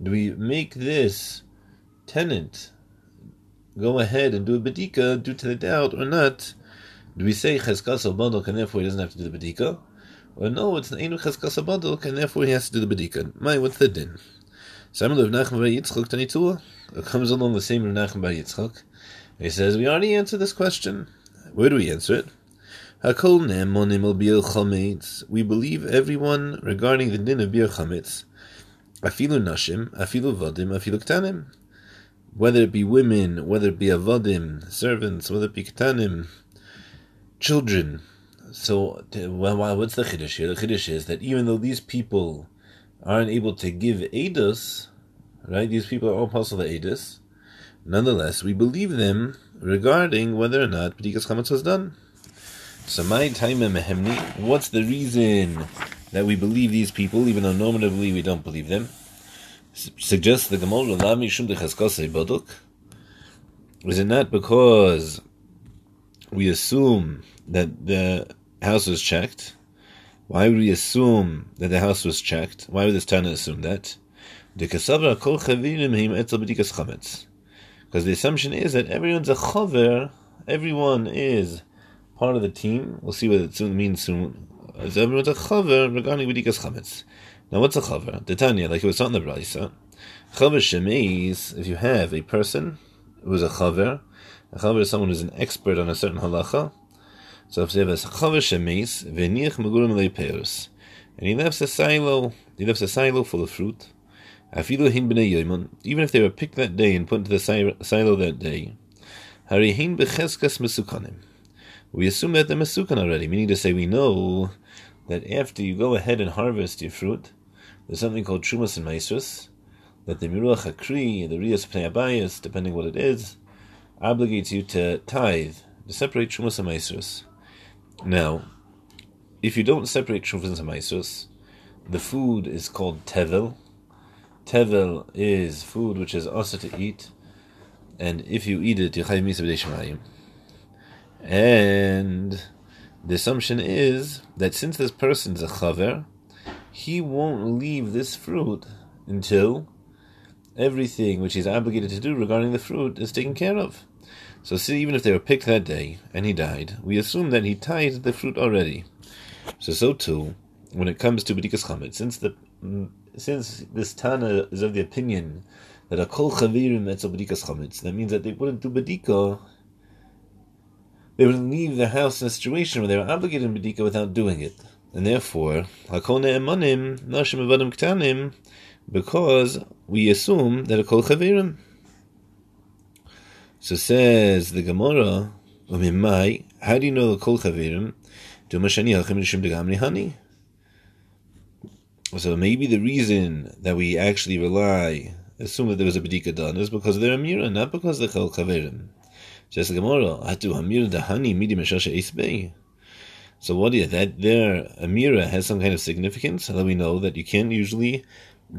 do we make this tenant go ahead and do a bedika due to the doubt or not? Do we say cheskas badok and therefore he doesn't have to do the bedika? Or no, it's an enu cheskas badok and therefore he has to do the bedika. My, what's the din? Samuel of Nachman Bar Yitzchak Tanitua comes along the same Rav Nachman Bar Yitzchak. He says we already answered this question. Where do we answer it? Hakol ne'emonim al. We believe everyone regarding the din of bir chametz. Afilu nashim, afilu vadim, afilu ktanim. Whether it be women, whether it be avadim, servants, whether it be ktanim, children. So, well, what's the chiddush here? The chiddush is that even though these people aren't able to give edus, right? These people are all possible edus. Nonetheless, we believe them regarding whether or not b'dikas chametz was done. So my time in mehemni, what's the reason that we believe these people, even though normatively we don't believe them? Suggests the Gemara Lami Shum Baduk. Is it not because we assume that the house was checked? Why would we assume that the house was checked? Why would this Tana assume that? Because the assumption is that everyone's a chaver, everyone is part of the team. We'll see what it soon means soon. As everyone's a chaver regarding b'dikas chametz. Now, what's a chaver? The Tanya, like it was on the brayso. Chaver shemeis. If you have a person who is a chaver, a chaver is someone who's an expert on a certain halacha. So if you have a chaver shemeis, v'niach megurim leipeus, and he left a silo, he left a silo full of fruit. Even if they were picked that day and put into the silo that day. We assume that they're masukan already, meaning to say we know that after you go ahead and harvest your fruit, there's something called trumas and maestros, that the miruach hakri, the rias pnei depending what it is, obligates you to tithe, to separate trumas and maestros. Now, if you don't separate trumas and maestros, the food is called tevel. Tevel is food which is also to eat, and if you eat it, you chayv misa And the assumption is that since this person's a chaver, he won't leave this fruit until everything which he's obligated to do regarding the fruit is taken care of. So, see, even if they were picked that day and he died, we assume that he tied the fruit already. So, so too, when it comes to bedikas chametz, since the since this Tana is of the opinion that a kol chavirim a bedikas chametz, that means that they wouldn't do bedika. They would leave their house in a situation where they were obligated in bedika without doing it, and therefore hakone ne'emanim nashim avadim ktanim, because we assume that a kol chavirim. So says the Gemara, "Umimai, how do you know the kol chavirim? Do mashani nishim degamri hani." So maybe the reason that we actually rely, assume that there was a bedika done, is because they're amira, not because they're chal kaverim. Says the Gemara, "Atu amira the dahani midi meshasha isbei." So what is that? Their amira has some kind of significance. Do we know that you can't usually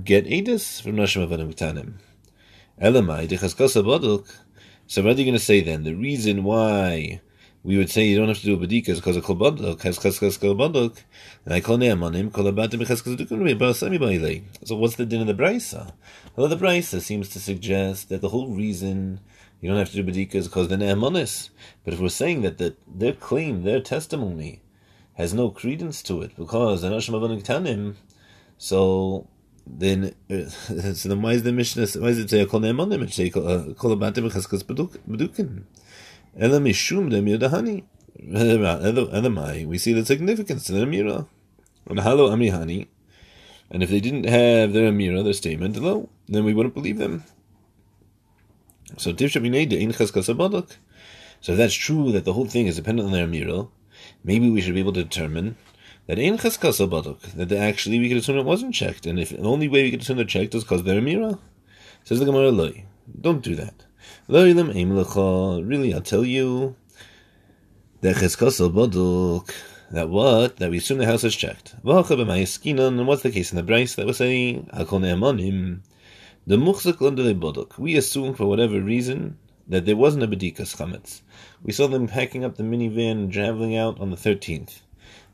get edus from nashim avadim ktanim? Elamai dechaskasa baduk. So what are you going to say then? The reason why we would say you don't have to do a badika because of kolbadok cheskas kolbadok, and I call ne'amanim kol abatim cheskas dukum So what's the din of the brisa? Well, the brisa seems to suggest that the whole reason you don't have to do badika is because the ne'amanis. But if we're saying that the, their claim, their testimony, has no credence to it because the nashim avanim tanim, so then uh, so then why is the Mishnah why is it say kol ne'amanim and say kol abatim cheskas bedukin? Demir Elamai, we see the significance in the Amira. And Halo Amihani. And if they didn't have their Amira, their statement, hello, then we wouldn't believe them. So So if that's true that the whole thing is dependent on their Amira, maybe we should be able to determine that in Chaskasa Baduk, that actually we could assume it wasn't checked, and if the only way we could assume they're checked is because they're Amira. Says the Gemara Loi. Don't do that. Really, I'll tell you. That that what? That we assume the house is checked. And what's the case in the Bryce that was saying? The We assume for whatever reason that there wasn't a bedikas chametz. We saw them packing up the minivan and traveling out on the thirteenth.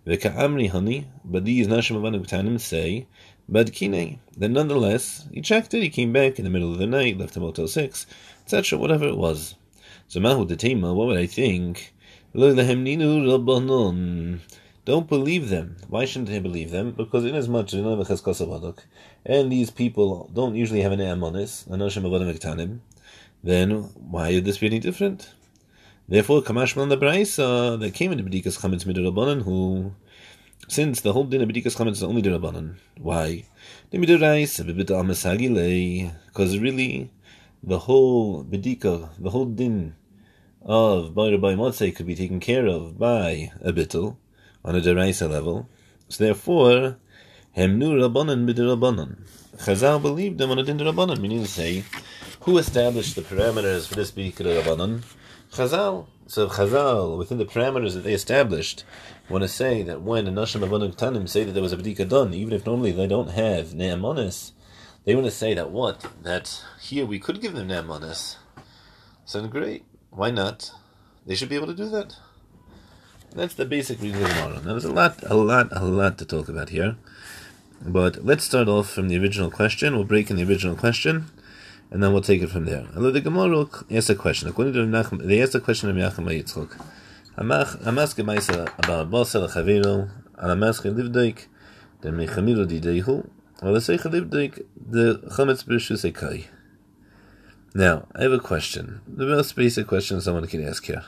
V'ka'amri honey, but these nashim avanim say but Kine, then nonetheless, he checked it, he came back in the middle of the night, left the Motel 6, etc., whatever it was. So Mahu Detema, what would I think? Don't believe them. Why shouldn't I believe them? Because inasmuch as and these people don't usually have an amonis, then why would this be any different? Therefore, Kamashman the Braisa that came into Bedikas Chametz Midrabanan, who since the whole din of B'dikas Chametz is only Rabbanan. Why? Because really, the whole B'dika, the whole din of Bayra Bay Motzei could be taken care of by a bittel on a Deraisa level. So therefore, Hemnu Rabbanan B'dirabbanan. Chazal believed them on a din Rabbanan, meaning to say, who established the parameters for this B'dika Rabbanan? Chazal. So Chazal, within the parameters that they established, want to say that when a Nashim Avonu Tanim say that there was a B'dika done, even if normally they don't have Ne'amonis, they want to say that what? That here we could give them Ne'emanis. So great. Why not? They should be able to do that. That's the basic reason. of the Gemara. Now there's a lot, a lot, a lot to talk about here. But let's start off from the original question. We'll break in the original question, and then we'll take it from there. Although the Gemara asks a question. According to Nachum, they asked a question of Yachim Yitzchok. asking myself about Basel Chaviru, asking Livdeik, the Mechamiru Didehu, now, I have a question. The most basic question someone can ask here.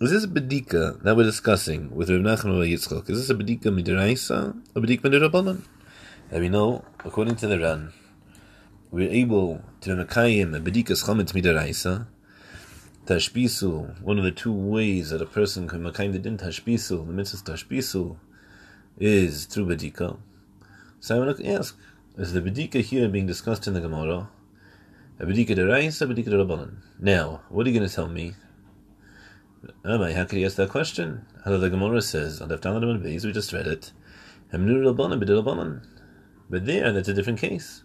Is this a bedika that we're discussing with Rav Nachman of Yitzchok? Is this a bedika midiraisa or bedika midirabanan? And we know, according to the Ran, we're able to makayim a bedika schamet midiraisa. Tashbisu, one of the two ways that a person can makayim the din tashbisu, the mitzvah tashbisu, is through bedika. So I'm going to ask, is the bedika here being discussed in the Gemara? A bedika derais, a bedika rabbanon. Now, what are you going to tell me? Rabbi, how could you ask that question? How the Gemara says, on the Dalet and we just read it, b'dirabbanon. But there, that's a different case.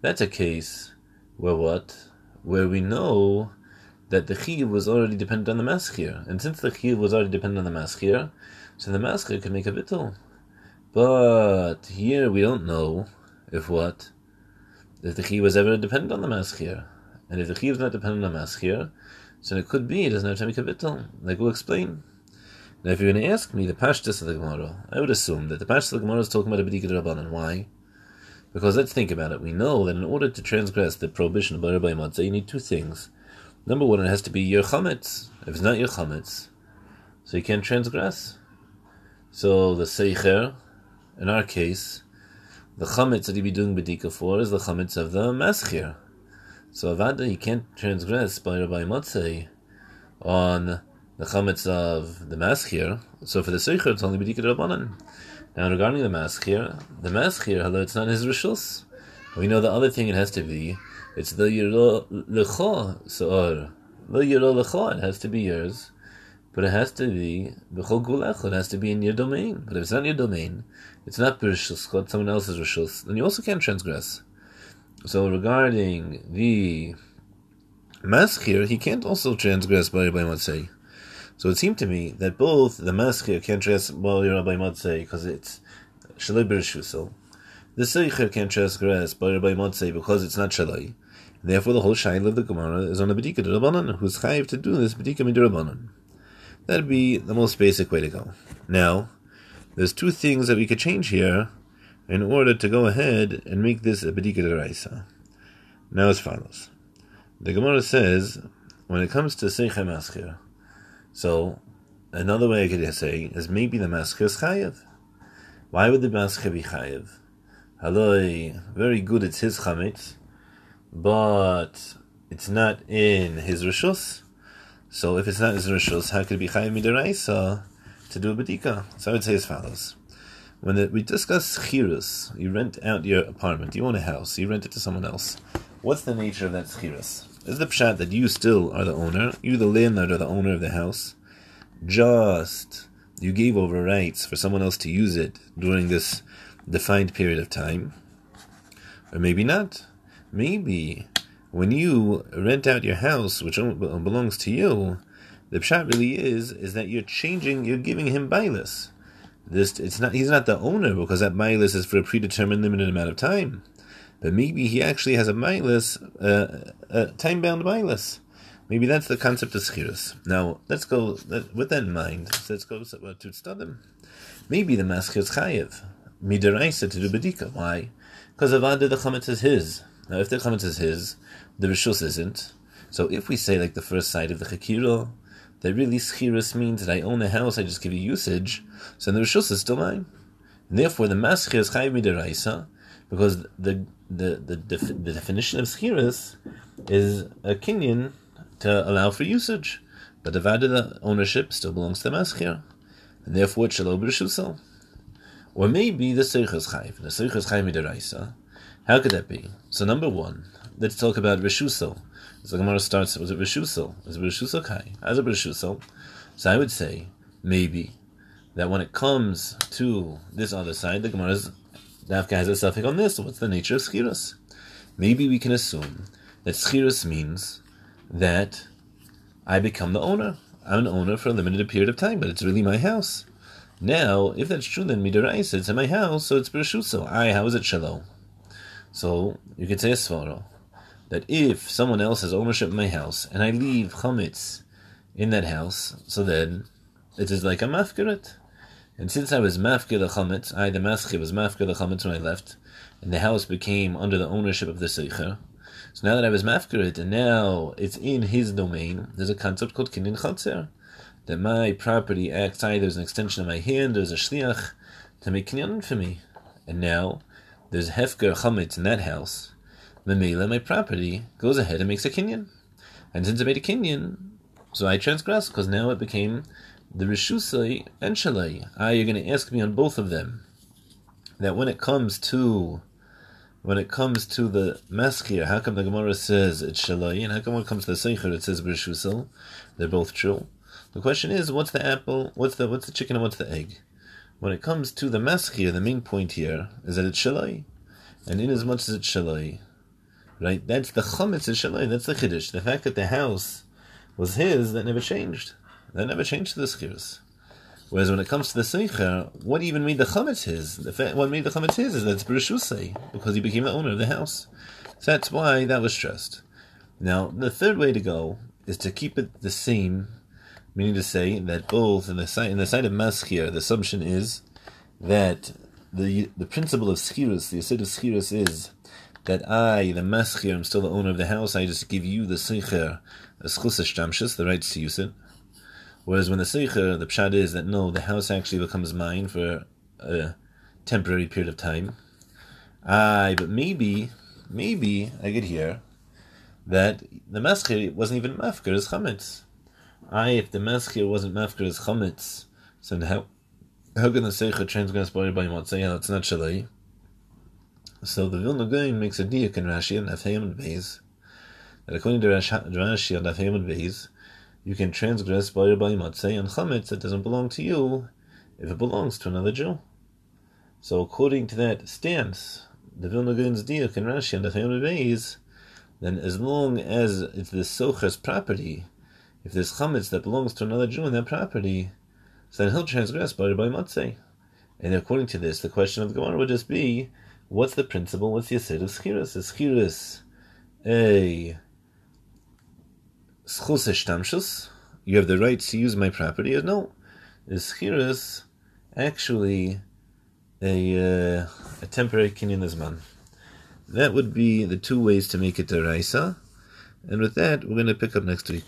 That's a case where what? Where we know that the chiv was already dependent on the maschir, and since the chiv was already dependent on the maschir, so the maschir could make a bittul. But here we don't know if what if the chiv was ever dependent on the maschir, and if the chiv is not dependent on the maschir, so it could be it doesn't have a bittul. Like we'll explain. Now, if you're going to ask me the pashtus of the Gemara, I would assume that the pashtus of the Gemara is talking about a b'dika rabbanan. Why? Because let's think about it. We know that in order to transgress the prohibition of Rabbi Matzah, you need two things. Number one, it has to be your chametz. If it's not your chametz, so you can't transgress. So the seicher, in our case, the chametz that you be doing bedika for is the chametz of the maschir. So avada, you can't transgress by Rabbi Matzah on the chametz of the maschir. So for the seicher, it's only bedika rabbanan. Now regarding the maschir, the maschir, although it's not his rishus, we know the other thing it has to be. It's the yiro lecha saor. The yiro lecha, it has to be yours, but it has to be b'chol. It has to be in your domain. But if it's not in your domain, it's not b'rishus, someone else's rishus, then you also can't transgress. So regarding the maschir, he can't also transgress by Rabbi Matzei. So it seemed to me that both the maschir can't transgress by Rabbi Matzei because it's shalai b'rishusel. The seicher can't transgress by Rabbi Matzei because it's not shalai. Therefore, the whole shaila of the Gemara is on the bedika Rabbanan, who's chayiv to do this bedika midrabanan. That'd be the most basic way to go. Now, there's two things that we could change here in order to go ahead and make this a bedika deraisa. Now, as follows: the Gemara says, when it comes to seicher maschir, so another way I could say is maybe the maschir is chayiv. Why would the maschir be chayiv? Haloi, very good, it's his chametz but it's not in his rishus. So if it's not his rishus, how could it be chayim midaraisa to do a bedika? So I would say as follows: When the, we discuss chirus, you rent out your apartment, you own a house, you rent it to someone else. What's the nature of that chirus? Is the pshat that you still are the owner, you the landlord or the owner of the house, just you gave over rights for someone else to use it during this defined period of time, or maybe not maybe when you rent out your house, which belongs to you, the pshat really is is that you're changing, you're giving him bailus. This it's not he's not the owner because that bailus is for a predetermined limited amount of time, but maybe he actually has a bailus, uh, a time bound bailus. Maybe that's the concept of schirus. Now let's go with that in mind. Let's go to Tzadim. Maybe the masker is chayiv midaraisa to do bedika. Why? Because avada the chametz is his. Now, if the chametz is his, the rishus isn't. So, if we say like the first side of the chakiro, that really schirus means that I own a house, I just give you usage, so the rishus is still mine. And therefore, the maschir is chayiv midiraisa, because the the, the, the, the definition of schirus is a kinyan to allow for usage, but the vada the ownership still belongs to the maschir, and therefore it shall be Or maybe the seich is chayiv, the seich is chayiv midiraisa, how could that be? So number one, let's talk about Rishuso. So the Gemara starts, was it Rishuso? Was it Rishuso Kai? As a Rishuso. So I would say, maybe, that when it comes to this other side, the Gemara's Dafka has a suffix on this. What's the nature of Schiros? Maybe we can assume that Schiros means that I become the owner. I'm an owner for a limited period of time, but it's really my house. Now, if that's true, then Midarais, it's in my house, so it's Bershuso. I, how is it Shalom? So you could say a svara that if someone else has ownership of my house and I leave chametz in that house, so then it is like a mafkirat. And since I was mafkir the chametz, I the maschir was mafkir the chametz when I left, and the house became under the ownership of the seicher. So now that I was mafkirit and now it's in his domain, there's a concept called kinyan chatzer. That my property acts either as an extension of my hand or as a shliach to make kinyan for me. And now there's hefker chametz in that house, Memela, my property, goes ahead and makes a kinyan. And since I made a kinyan, so I transgress, because now it became the Rishusai and Shalai. Ah, you're going to ask me on both of them. That when it comes to when it comes to the maskir, how come the Gemara says it's Shalai, and how come when it comes to the Seicher it says Rishusal? They're both true. The question is, what's the apple, what's the what's the chicken, and what's the egg? When it comes to the maschir, the main point here is that it's shalai. And in as much as it's shalai, Right? That's the chametz is shalai. That's the chiddush. The fact that the house was his, that never changed. That never changed to the skiris. Whereas when it comes to the seicher, what even made the chametz his? The fact, what made the chametz his is that it's b'rishusei, because he became the owner of the house. So that's why that was stressed. Now, the third way to go is to keep it the same, meaning to say that both in the side in the side of maschir, the assumption is that the the principle of schirus, the asid of schirus is that I, the maschir, am still the owner of the house. I just give you the seicher, the schus the rights to use it. Whereas when the Seicher, the Pshad is that no, the house actually becomes mine for a temporary period of time. Aye, but maybe, maybe I could hear that the Maschir wasn't even Mafkir as Chametz. Aye, if the Maschir wasn't Mafkir as Chametz, so how, how can the Seicher transgress by by Motzei? That's not Shalai. So the Vilna Gaon makes a diak in Rashi and Afayim and Beis that according to Rashi and Afayim and Beis, you can transgress by your matzeh and chametz that doesn't belong to you if it belongs to another Jew. So according to that stance, the Vilna Gaon's diak and Rashi and the Beis, then as long as it's the socher's property, if there's chametz that belongs to another Jew in that property, so then he'll transgress by by matzeh. And according to this, the question of the Gemara would just be, what's the principle? What's the asset of schiras? Is schiras a schus you have the right to use my property. No, is schiras actually a uh, a temporary kinyan? That would be the two ways to make it a raisa. And with that, we're going to pick up next week.